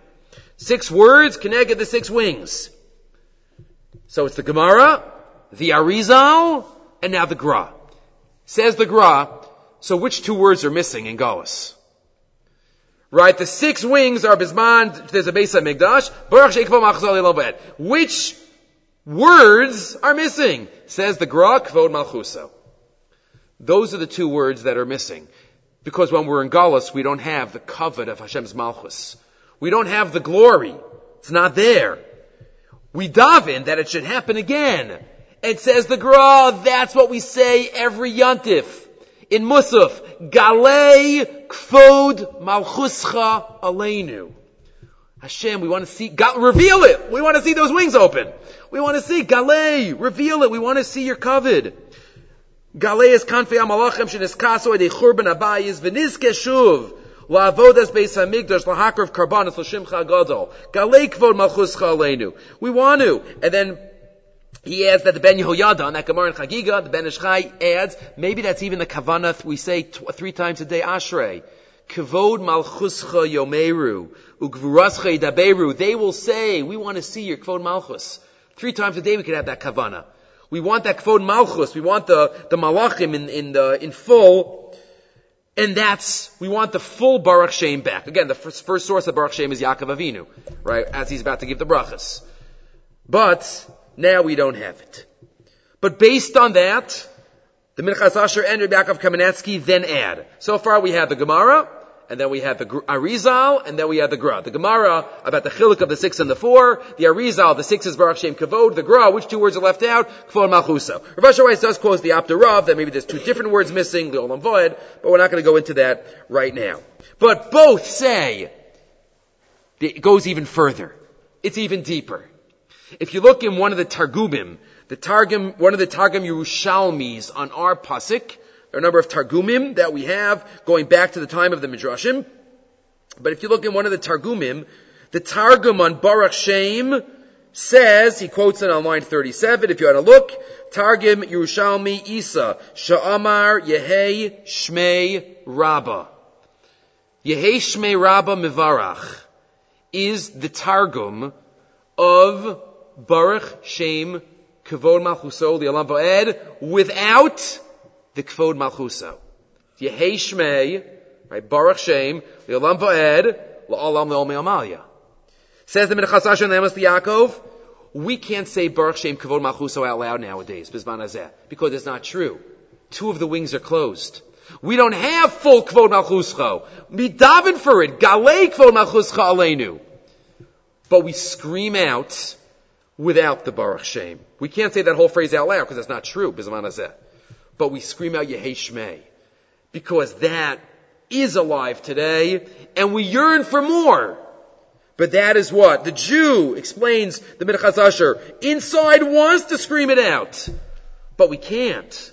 Six words Keneged the six wings. So it's the Gemara, the Arizal, and now the Gra. Says the Gra, so which two words are missing in Galus? Right, the six wings are Bisman, there's a base of Migdash, Baruch Machzal Which words are missing? Says the Gra, Kvod Malchuso. Those are the two words that are missing. Because when we're in Galus, we don't have the covet of Hashem's Malchus. We don't have the glory. It's not there. We daven that it should happen again. It says the Gra, that's what we say every Yontif in Musaf, Galei Kfod Malchuscha Aleinu. Hashem, we want to see, God, reveal it. We want to see those wings open. We want to see, Galei, reveal it. We want to see your covet. Galei is kanfei amalachim sheniskaso ede churban abayis v'nizke shuv. La'avodas beis hamigdash lahakrav karbanis l'shimcha gadol. Galei kvod malchuscha aleinu. We want to. And then he adds that the Ben Yehoyada on that Gemara in Chagiga, the Ben Ish Chai adds, maybe that's even the Kavanath we say three times a day, Ashrei. Kavod Malchuscha Yomeru, Ugvurascha Daberu. They will say, we want to see your Kvod Malchus. Three times a day we could have that Kavana. We want that Kvod Malchus. We want the, the Malachim in, in the, in full. And that's, we want the full Baruch Shem back. Again, the first, first source of Baruch Shem is Yaakov Avinu, right? As he's about to give the brachas. But, now we don't have it. But based on that, the Minchas Asher and Rabbi Yaakov Kamenetsky then add. So far we have the Gemara, and then we have the Arizal, and then we have the Gra. The Gemara about the chiluk of the six and the four, the Arizal, the six is Baruch Shem Kavod, the Gra, which two words are left out? Kvod Malchusa. Rav Asher does quote the Aptarav that maybe there's two different words missing, the Olam Voed, but we're not going to go into that right now. But both say, it goes even further. It's even deeper. If you look in one of the Targumim, the Targum, one of the Targum Yerushalmis on our pasuk, a number of Targumim that we have going back to the time of the Midrashim. But if you look in one of the Targumim, the Targum on Baruch Shem says, he quotes it on line 37, if you want to look, Targum Yerushalmi Isa, Sha'amar Yehei Shmei Rabba. Yehei Shmei Rabba Mivarach is the Targum of Baruch Shem Kavod Malchuso the Alam without the Kavod Malchuso. Yehei Shmei, right? Baruch Shem the Alam Va'ed La'alam Le'olmei Amalia. Says the Minchas Asher and the Emes Yaakov, we can't say Baruch Shem Kavod Malchuso out loud nowadays, Bizman Azeh, because it's not true. Two of the wings are closed. We don't have full Kvod Malchuscho. Midaven for it. Galei Kvod Malchuscha Aleinu. But we scream out, without the Baruch Shem. We can't say that whole phrase out loud because that's not true, Bizman Hazeh. But we scream out Yehei Shmei. Because that is alive today, and we yearn for more. But that is what? The Jew explains the Minchas Asher, inside wants to scream it out. But we can't.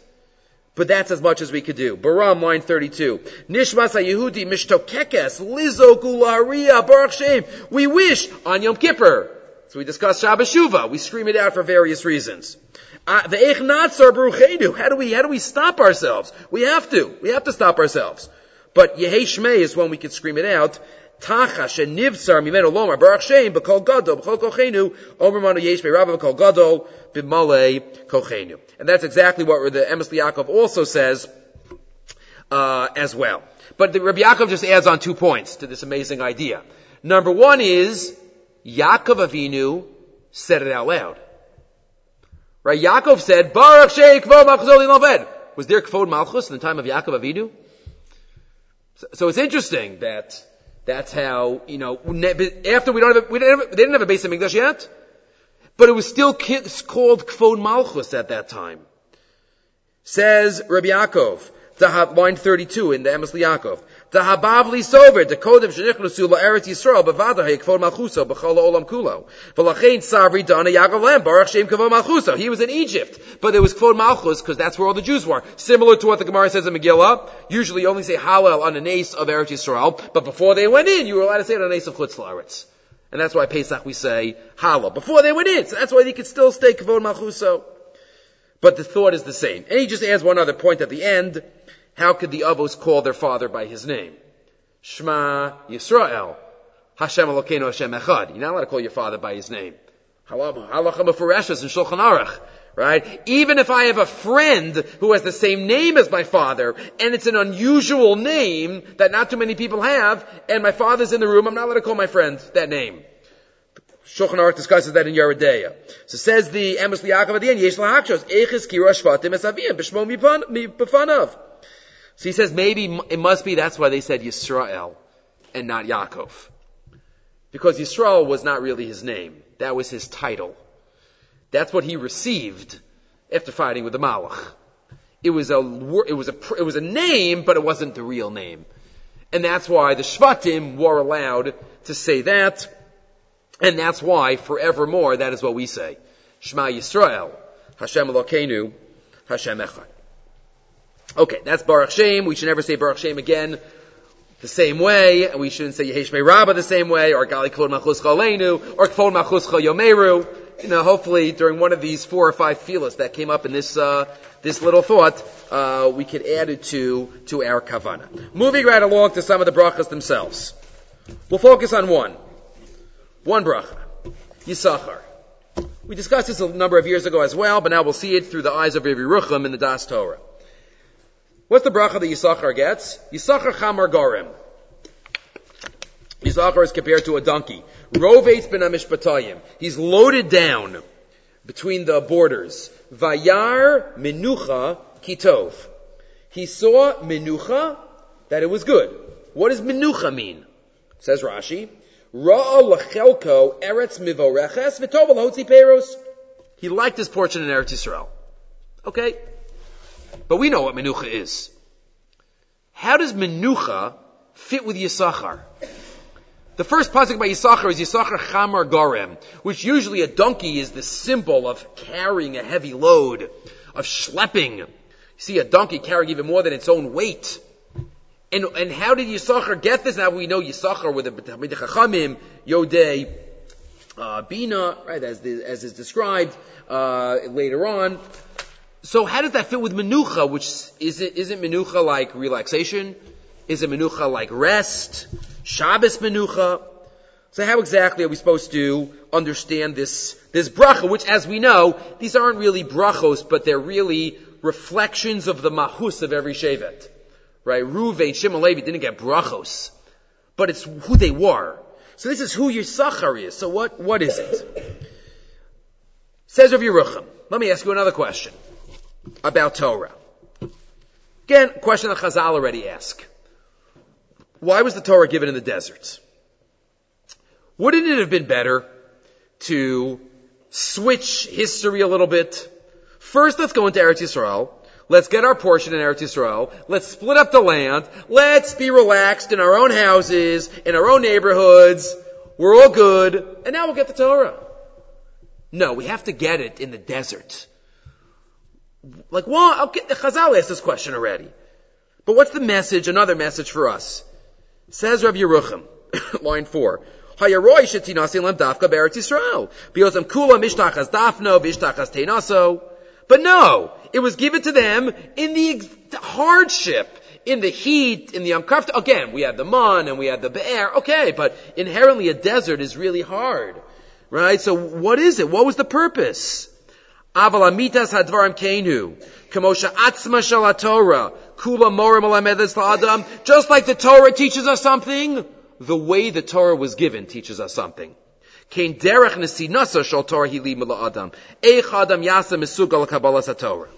But that's as much as we could do. Baram, line 32. Nishmas Yehudi mishtokekes lizo gularia baruch shem. We wish on Yom Kippur so we discussed Shabbos Shuva. We scream it out for various reasons. Uh, the Eich Natsar Baruchenu. How do we, how do we stop ourselves? We have to. We have to stop ourselves. But Yehei Shmei is when we can scream it out. Tacha shenivsar mimenu lomar baruch shem b'kol gadol b'kol kochenu omer manu yesh be'rabba b'kol gadol b'malei kochenu. And that's exactly what the Emes Yaakov also says uh, as well. But the Rabbi Yaakov just adds on two points to this amazing idea. Number one is Yaakov Avinu said it out loud. Right? Yaakov said, Baruch Shei Kvod Malchus Was there Kvod Malchus in the time of Yaakov Avinu? So, so it's interesting that that's how, you know, after we don't have, a, we didn't have, they didn't have a base of English yet, but it was still called Kvod Malchus at that time. Says Rabbi Yaakov, line 32 in the Emes Yaakov. The Habavli sober, the Kodim shenichnusu la'eretz Yisrael, b'vadahay kvod malchuso, b'chol olam kulo. V'lachein sabri dana Yaakov baruch shem kvod malchuso. He was in Egypt, but it was kvod malchus, because that's where all the Jews were. Similar to what the Gemara says in Megillah, usually you only say Hallel on an ace of Eretz Yisrael, but before they went in, you were allowed to say it on an ace of Chutz La'aretz. And that's why Pesach we say Hallel. Before they went in, so that's why they could still stay kvod malchuso. But the thought is the same. And he just adds one other point at the end, how could the Avos call their father by his name? Shema Yisrael. Hashem Elokeinu Hashem Echad. You're not allowed to call your father by his name. Halacha Mefureshes and Shulchan Aruch. Right? Even if I have a friend who has the same name as my father, and it's an unusual name that not too many people have, and my father's in the room, I'm not allowed to call my friend that name. Shulchan Aruch discusses that in De'ah. So says the Emes L'Yaakov at the end, Yesh lahakshos, eches kira shvatim esaviyim, b'shmo mipanav. So he says maybe it must be that's why they said Yisrael and not Yaakov. Because Yisrael was not really his name. That was his title. That's what he received after fighting with the Malach. It was a, it was a, it was a name, but it wasn't the real name. And that's why the Shvatim were allowed to say that. And that's why forevermore that is what we say. Shema Yisrael. Hashem Elokeinu. Hashem Echad. Okay, that's Baruch Shem. We should never say Baruch Shem again the same way. We shouldn't say Yehesh Rabba the same way, or Gali Kvod Machuscha Aleinu, or Kvod Machuscha Yomeru. You know, hopefully during one of these four or five filas that came up in this, uh, this little thought, uh, we could add it to, to our kavana. Moving right along to some of the brachas themselves. We'll focus on one. One bracha. Yisachar. We discussed this a number of years ago as well, but now we'll see it through the eyes of Rav Yerucham in the Das Torah. What's the bracha that Yisachar gets? Yisachar chamar garim. Yisachar is compared to a donkey. Rovates ben amishpatayim. He's loaded down between the borders. Vayar menucha kitov. He saw menucha, that it was good. What does menucha mean? Says Rashi. Ra'a lachelko eretz mivoreches v'tov hotzi peros. He liked his portion in Eretz Yisrael. Okay, but we know what menucha is. How does menucha fit with Yisachar? The first pasuk by Yisachar is Yisachar Chamar Garem, which usually a donkey is the symbol of carrying a heavy load, of schlepping. You see a donkey carrying even more than its own weight. And, and how did Yisachar get this? Now we know Yisachar with the Chachamim, Yodei, uh, Bina, right, as, the, as is described uh, later on. So how does that fit with menucha, which is it, isn't menucha like relaxation? Is it menucha like rest? Shabbos menucha? So how exactly are we supposed to understand this, this bracha, which as we know, these aren't really brachos, but they're really reflections of the mahus of every shevet. Right? Ruvain, Shimon Levi didn't get brachos, but it's who they were. So this is who Yisachar is. So what, what is it? Says Rav Yerucham. Let me ask you another question about Torah. Again, question that Chazal already asked. Why was the Torah given in the deserts? Wouldn't it have been better to switch history a little bit? First, let's go into Eretz Yisrael. Let's get our portion in Eretz Yisrael. Let's split up the land. Let's be relaxed in our own houses, in our own neighborhoods. We're all good. And now we'll get the Torah. No, we have to get it in the desert. Like, well, okay, Chazal asked this question already. But what's the message, another message for us? Says Rav Yerucham, line four. Kula. But no, it was given to them in the hardship, in the heat, in the uncomfortable, again, we had the mun and we had the bear, okay, but inherently a desert is really hard. Right? So what is it? What was the purpose? Aval amitas hadvarim kenu. Kamosha atzma shal Torah. Kula morim alamedes la'adam. Just like the Torah teaches us something, the way the Torah was given teaches us something. Nesinasa shal Torah hili adam. Eich adam yasa misugal kabbalas Torah.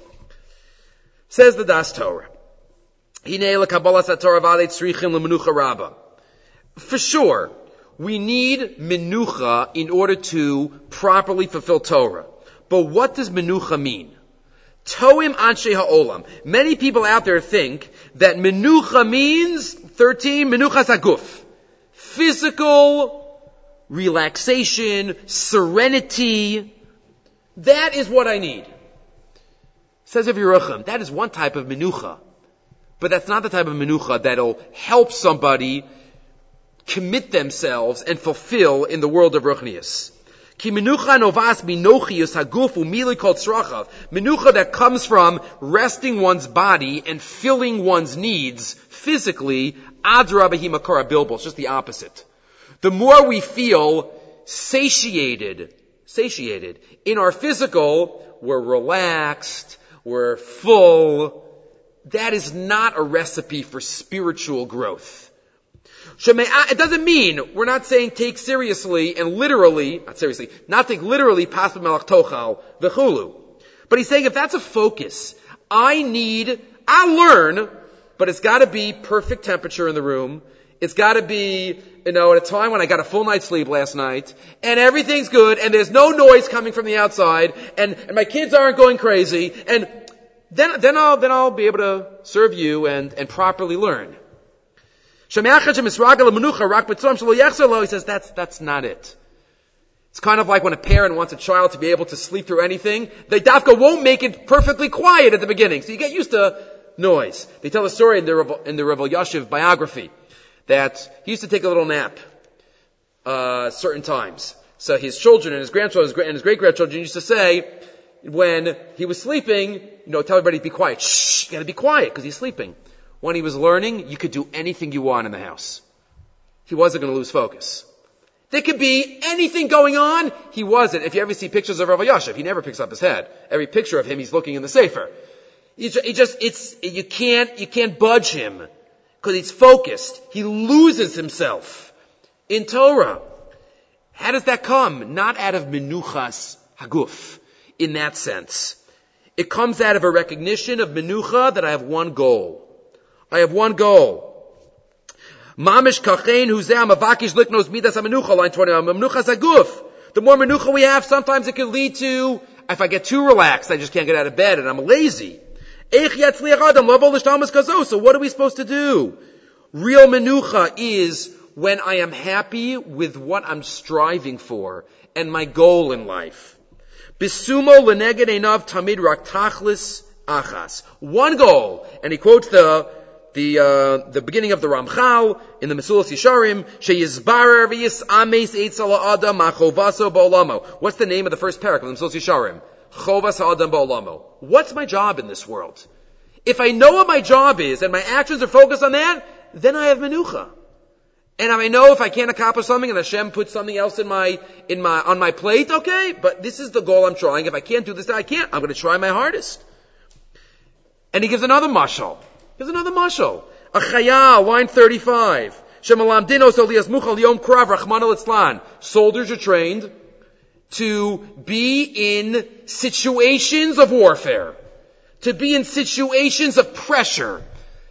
Says the Das Torah. La kabbalas Torah v'alei tzrichim l'menucha rabba. For sure, we need menucha in order to properly fulfill Torah. But what does menucha mean? Toim anshe ha'olam. Many people out there think that menucha means 13 menucha saguf. Physical relaxation, serenity. That is what I need. Says of Yerucham, that is one type of menucha. But that's not the type of menucha that'll help somebody commit themselves and fulfill in the world of Ruchnius. Menucha that comes from resting one's body and filling one's needs physically, adrabahimakara bilbo. It's just the opposite. The more we feel satiated, satiated in our physical, we're relaxed, we're full. That is not a recipe for spiritual growth. Uh, it doesn't mean, we're not saying take seriously and literally, not seriously, not take literally pas melach tochal, v'chulu. But he's saying if that's a focus, I need, I'll learn, but it's gotta be perfect temperature in the room. It's gotta be, you know, at a time when I got a full night's sleep last night, and everything's good, and there's no noise coming from the outside, and, and my kids aren't going crazy, and then, then I'll, then I'll be able to serve you and, and properly learn. He says that's, that's not it. It's kind of like when a parent wants a child to be able to sleep through anything. They dafka won't make it perfectly quiet at the beginning. So you get used to noise. They tell a story in the, in the Rav Elyashiv biography that he used to take a little nap, uh, certain times. So his children and his grandchildren and his great grandchildren used to say, when he was sleeping, you know, tell everybody to be quiet. Shh, you gotta be quiet because he's sleeping. When he was learning, you could do anything you want in the house. He wasn't going to lose focus. There could be anything going on. He wasn't. If you ever see pictures of Rav Elyashiv, he never picks up his head. Every picture of him, he's looking in the safer. He just, it's, you can't, you can't budge him. Because he's focused. He loses himself in Torah. How does that come? Not out of menuchas haguf, in that sense. It comes out of a recognition of menucha that I have one goal. I have one goal. Mamish huzeh liknos midas amenucha, line 20, amenucha zaguf. The more menucha we have, sometimes it can lead to, if I get too relaxed, I just can't get out of bed and I'm lazy. So what are we supposed to do? Real menucha is when I am happy with what I'm striving for and my goal in life. Bisumo leneged enav tamid rak tachlis achas. One goal. And he quotes the the uh, the beginning of the Ramchal in the Mesilas Yesharim, Sheyizbarer v'yisames eitzala adam machovaso ba'olamo. What's the name of the first parak of the Mesilas Yesharim? Chovas adam ba'olamo. What's my job in this world? If I know what my job is and my actions are focused on that, then I have menucha. And I know if I can't accomplish something and Hashem puts something else in my, in my, on my plate, okay, but this is the goal I'm trying. If I can't do this, I can't. I'm going to try my hardest. And he gives another mashal. Here's another mashal. A chaya, line 35. Shemalam dinos elias muchal yom krav rachman al Soldiers are trained to be in situations of warfare. To be in situations of pressure.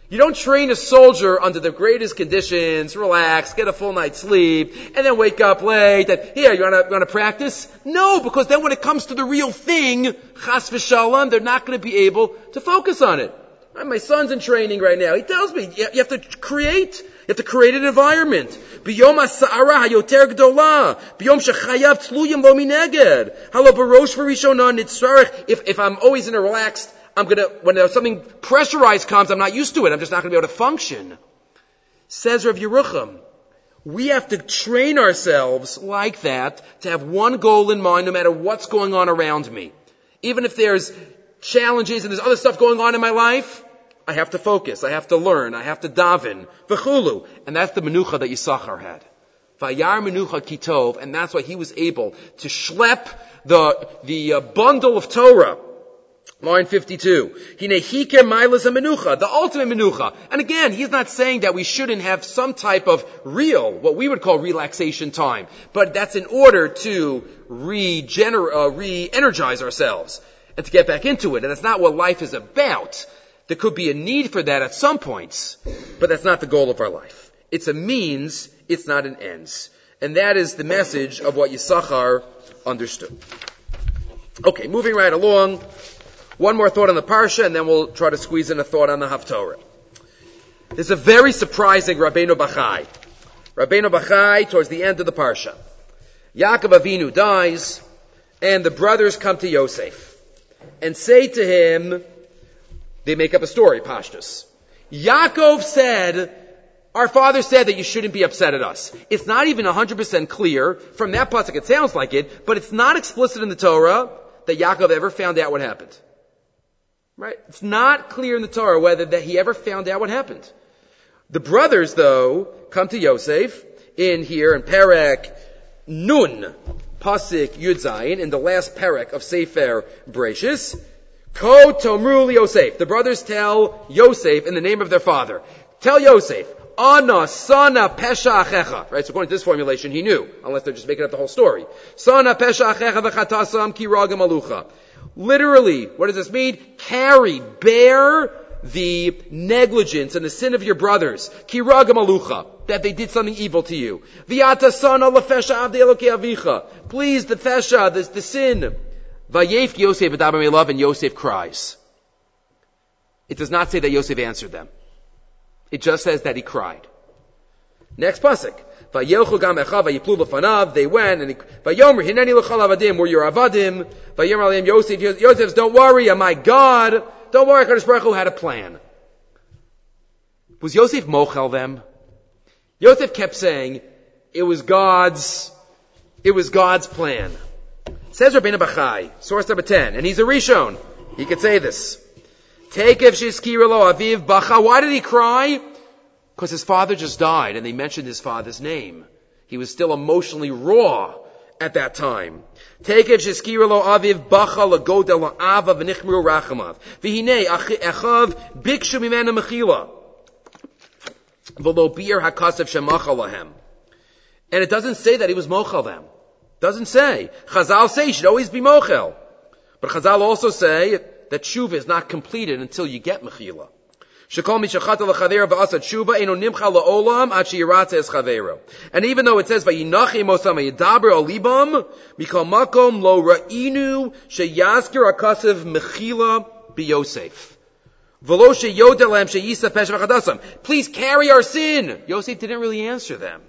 You don't train a soldier under the greatest conditions, relax, get a full night's sleep, and then wake up late, and here, you wanna, you wanna practice? No, because then when it comes to the real thing, chas v'shalom, they're not gonna be able to focus on it. Uh, my son's in training right now. He tells me you have to create. You have to create an environment. Biyom ha'sa'ara hayoter gdola. Biyom shechayav tluyim lo mineged. Halo barosh v'rishona nitzarech. If, if I'm always in a relaxed, I'm gonna, when something pressurized comes, I'm not used to it. I'm just not gonna be able to function. Says Rav Yerucham. We have to train ourselves like that to have one goal in mind no matter what's going on around me. Even if there's challenges and there's other stuff going on in my life, I have to focus. I have to learn. I have to daven. V'chulu. And that's the menucha that Yisachar had. Vayar menucha kitov. And that's why he was able to schlep the, the uh, bundle of Torah. Line 52. Hinehike milas menucha, the ultimate menucha. And again, he's not saying that we shouldn't have some type of real, what we would call relaxation time. But that's in order to regener- uh, re-energize ourselves and to get back into it. And that's not what life is about. There could be a need for that at some points, but that's not the goal of our life. It's a means, it's not an ends. And that is the message of what Yisachar understood. Okay, moving right along. One more thought on the Parsha, and then we'll try to squeeze in a thought on the Haftorah. There's a very surprising Rabbeinu Bachai. Rabbeinu Bachai, towards the end of the Parsha. Yaakov Avinu dies, and the brothers come to Yosef and say to him, they make up a story, Pashtus. Yaakov said, our father said that you shouldn't be upset at us. It's not even 100% clear. From that pasuk, it sounds like it, but it's not explicit in the Torah that Yaakov ever found out what happened. Right? It's not clear in the Torah whether that he ever found out what happened. The brothers, though, come to Yosef in here in Perek Nun, Pasik Yud Zayin, in the last parak of Sefer Brachis. Ko Tomru Yosef. The brothers tell Yosef in the name of their father. Tell Yosef, Ana sana pesha achecha. Right, so according to this formulation, he knew, unless they're just making up the whole story. Sana pesha achecha v'chatasam ki ragam alucha. Literally, what does this mean? Carry, bear the negligence and the sin of your brothers. Ki alucha. That they did something evil to you. V'yata sana lefesha avde avicha. Please, the fesha, the, the sin. Vayef Yosef love, and Yosef cries. It does not say that Yosef answered them. It just says that he cried. Next pasuk. Vayelchu gam echa vayiplu. They went and vayomer hineni lechal avadim. Were your avadim? Vayomer alim Yosef. Yosef, don't worry. Oh my God, don't worry. Kadosh Baruch had a plan. Was Yosef mochel them? Yosef kept saying it was God's. It was God's plan. Says Rabbeinu Bachai, source number 10, and he's a Rishon. He could say this. Take if lo aviv bacha. Why did he cry? Because his father just died and they mentioned his father's name. He was still emotionally raw at that time. Take if lo aviv bacha lagodel ava v'nichmiru rachamav. V'hinei echav bikshu mimena mechila. V'lo bir hakasav shemacha lahem. And it doesn't say that he was mochel them. Doesn't say. Chazal say he should always be mochel. But Chazal also say that tshuva is not completed until you get mechila. And even though it says mikol lo ra'inu biyosef. Please carry our sin. Yosef didn't really answer them.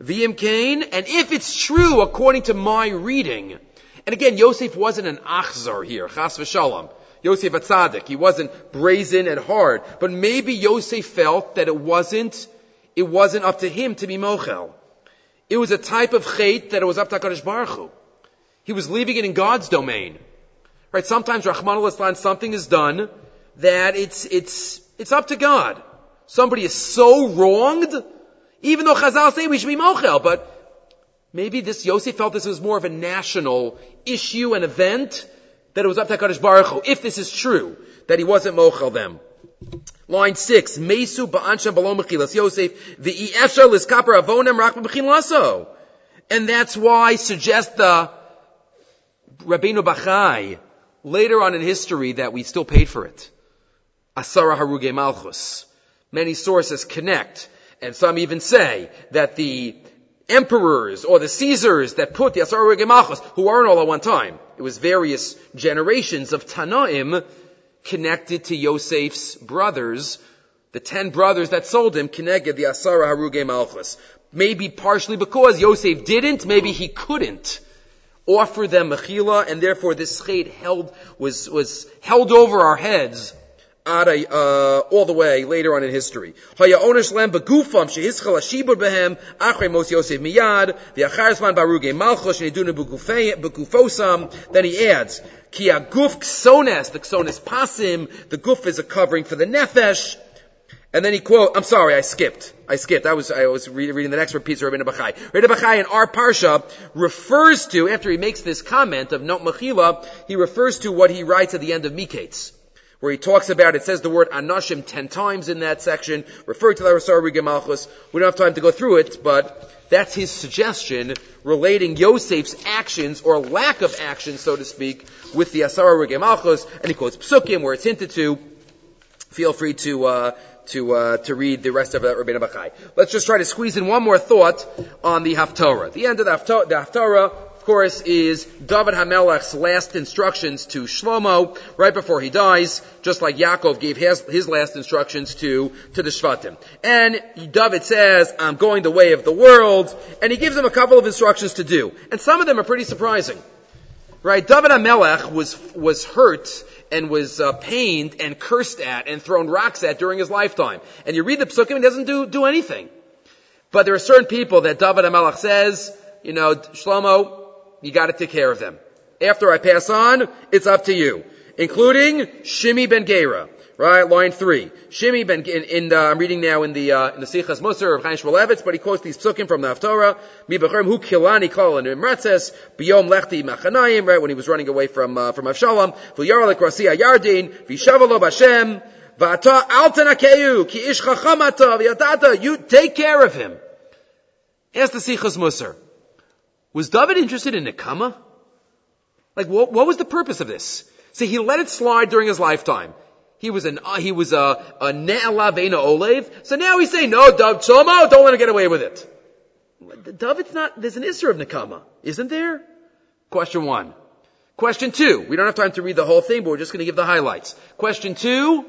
V'im Cain, and if it's true according to my reading, and again, Yosef wasn't an achzar here, chas v'shalom. Yosef a tzaddik. He wasn't brazen and hard. But maybe Yosef felt that it wasn't, it wasn't up to him to be mochel. It was a type of chait that it was up to HaKadosh Baruch Hu. He was leaving it in God's domain. Right? Sometimes Rahman al something is done that it's, it's, it's up to God. Somebody is so wronged even though Chazal say we should be mochel, but maybe this Yosef felt this was more of a national issue and event that it was up to HaKadosh Baruch Hu, if this is true, that he wasn't mochel them. Line six, Mesu ba'ansha b'lo mechilas Yosef, v'i'esha liskaper avonem rak laso. And that's why, suggest the Rabbeinu Bachai, later on in history, that we still paid for it. Asara haruge malchus. Many sources connect and some even say that the emperors or the Caesars that put the Asara Haruge Malchus, who weren't all at one time, it was various generations of Tanaim connected to Yosef's brothers, the ten brothers that sold him, connected the Asara Haruge Malchus. Maybe partially because Yosef didn't, maybe he couldn't offer them mechila, and therefore this chait held, was, was held over our heads Uh, all the way later on in history. Then he adds ki aguf ksones the ksones pasim the guf is a covering for the nefesh. And then he quote, I'm sorry, I skipped. I skipped. I was, I was reading the next piece of Rabbeinu Bachai. Rabbeinu Bachai in our Parsha refers to, after he makes this comment of Not Mechila, he refers to what he writes at the end of Miketz where he talks about, it says the word anashim ten times in that section, referring to the Rasar Malchus. We don't have time to go through it, but that's his suggestion relating Yosef's actions, or lack of action, so to speak, with the Asara Malchus, and he quotes Psukim where it's hinted to. Feel free to, uh, to, uh, to read the rest of that Rabbeinu Bachai. Let's just try to squeeze in one more thought on the Haftorah. The end of the Haftorah, of course, is David Hamelech's last instructions to Shlomo right before he dies, just like Yaakov gave his, his last instructions to, to the Shvatim. And David says, I'm going the way of the world, and he gives them a couple of instructions to do. And some of them are pretty surprising. Right? David Hamelech was, was hurt and was uh, pained and cursed at and thrown rocks at during his lifetime. And you read the Psukim, he doesn't do, do anything. But there are certain people that David Hamelech says, you know, Shlomo, you gotta take care of them. After I pass on, it's up to you. Including Shimi ben Gera. Right, line three. Shimi ben, in, in uh, I'm reading now in the, uh, in the Sichas Musar of Chaim but he quotes these psukim from the Haftorah. Mi b'cherem hu kilani kol and imratzes, biyom lechti machanayim, right, when he was running away from, uh, from Avshalom. V'yaralik rasi ayardin, v'shavalo b'Hashem, v'ata al ki ish chachamata, v'yatata, you take care of him. Ask the Sichas Musar. Was David interested in Nekama? Like, what, what was the purpose of this? See, he let it slide during his lifetime. He was an, uh, he was a, a Ne'ala Veina Olev. So now he's saying, no, David, Shlomo, don't let him get away with it. David's not, there's an Isser of Nekama, isn't there? Question one. Question two. We don't have time to read the whole thing, but we're just going to give the highlights. Question two.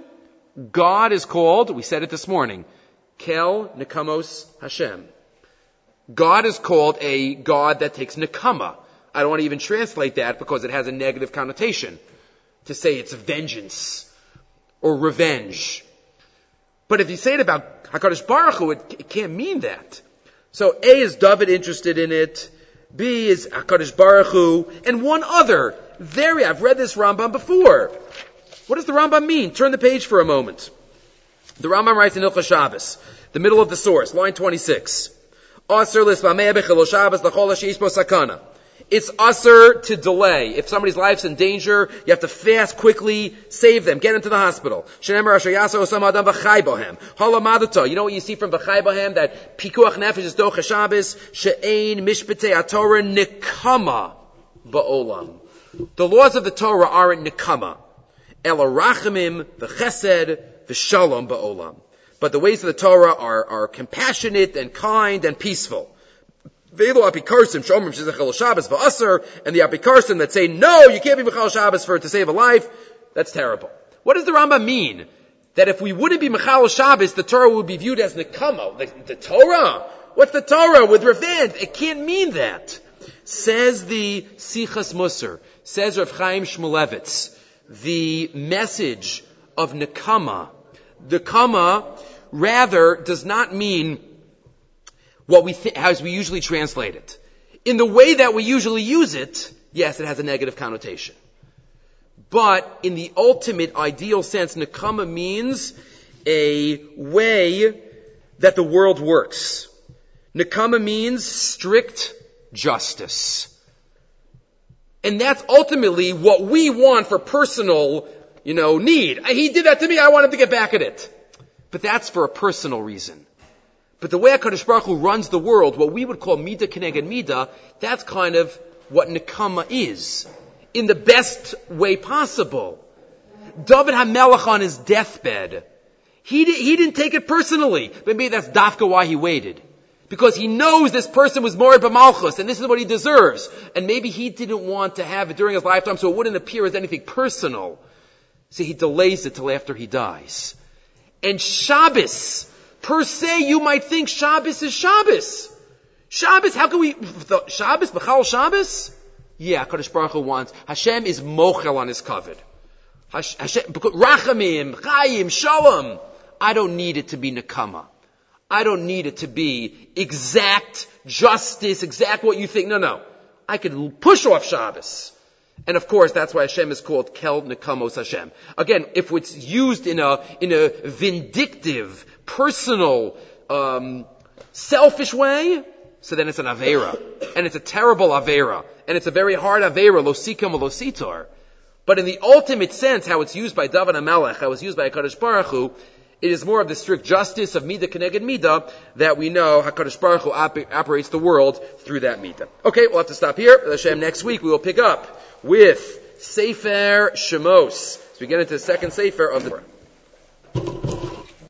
God is called, we said it this morning, Kel Nekamos Hashem. God is called a God that takes nekama. I don't want to even translate that because it has a negative connotation to say it's vengeance or revenge. But if you say it about HaKadosh Baruch Hu, it, it can't mean that. So A is David interested in it. B is HaKadosh Baruch Hu. And one other. Very, I've read this Rambam before. What does the Rambam mean? Turn the page for a moment. The Rambam writes in Ilcha Shabbos, the middle of the source, line 26. It's usher to delay. If somebody's life's in danger, you have to fast quickly, save them, get them into the hospital. You know what you see from B'chai? That pikuach nefesh is docha Shabbos, she'ein mishpetei Torah nikama ba'olam. The laws of the Torah aren't nikama. Ela rachamim v'chesed v'shalom ba'olam. But the ways of the Torah are, are compassionate and kind and peaceful. And the apikarsim that say, no, you can't be Mechal Shabbos for to save a life, that's terrible. What does the Rambam mean? That if we wouldn't be Mechal Shabbos, the Torah would be viewed as Nekama. The, the Torah? What's the Torah with revenge? It can't mean that. Says the Sichas Musar, says Rav Chaim Shmulevitz, the message of Nekama, the Kama rather does not mean what we th- as we usually translate it. In the way that we usually use it, yes, it has a negative connotation. But in the ultimate ideal sense, nakama means a way that the world works. Nakama means strict justice. And that's ultimately what we want for personal, you know, need. He did that to me, I want him to get back at it. But that's for a personal reason. But the way HaKadosh Baruch Hu runs the world, what we would call Mida Keneged Mida, that's kind of what Nekama is. In the best way possible. David HaMelech on his deathbed, he, did, he didn't take it personally. But maybe that's dafka why he waited. Because he knows this person was more b'malchus, and this is what he deserves. And maybe he didn't want to have it during his lifetime so it wouldn't appear as anything personal. See, he delays it till after he dies. And Shabbos, per se, you might think Shabbos is Shabbos. Shabbos, how can we, Shabbos, Bechal Shabbos? Yeah, Kadosh Baruch Hu wants, Hashem is mochel on his covet. Hashem, Rachamim, Chaim, Shalom. I don't need it to be Nakama. I don't need it to be exact justice, exact what you think. No, no. I could push off Shabbos. And of course, that's why Hashem is called Kel Nekamos Hashem. Again, if it's used in a, in a vindictive, personal, um, selfish way, so then it's an Avera. And it's a terrible Avera. And it's a very hard Avera, Losikam Lositor. But in the ultimate sense, how it's used by David HaMelech, how it's used by HaKadosh Baruch Hu, it is more of the strict justice of Midah Keneged Midah that we know HaKadosh Baruch Hu op- operates the world through that Midah. Okay, we'll have to stop here. Hashem, next week we will pick up with Sefer Shemos. So we get into the second Sefer of the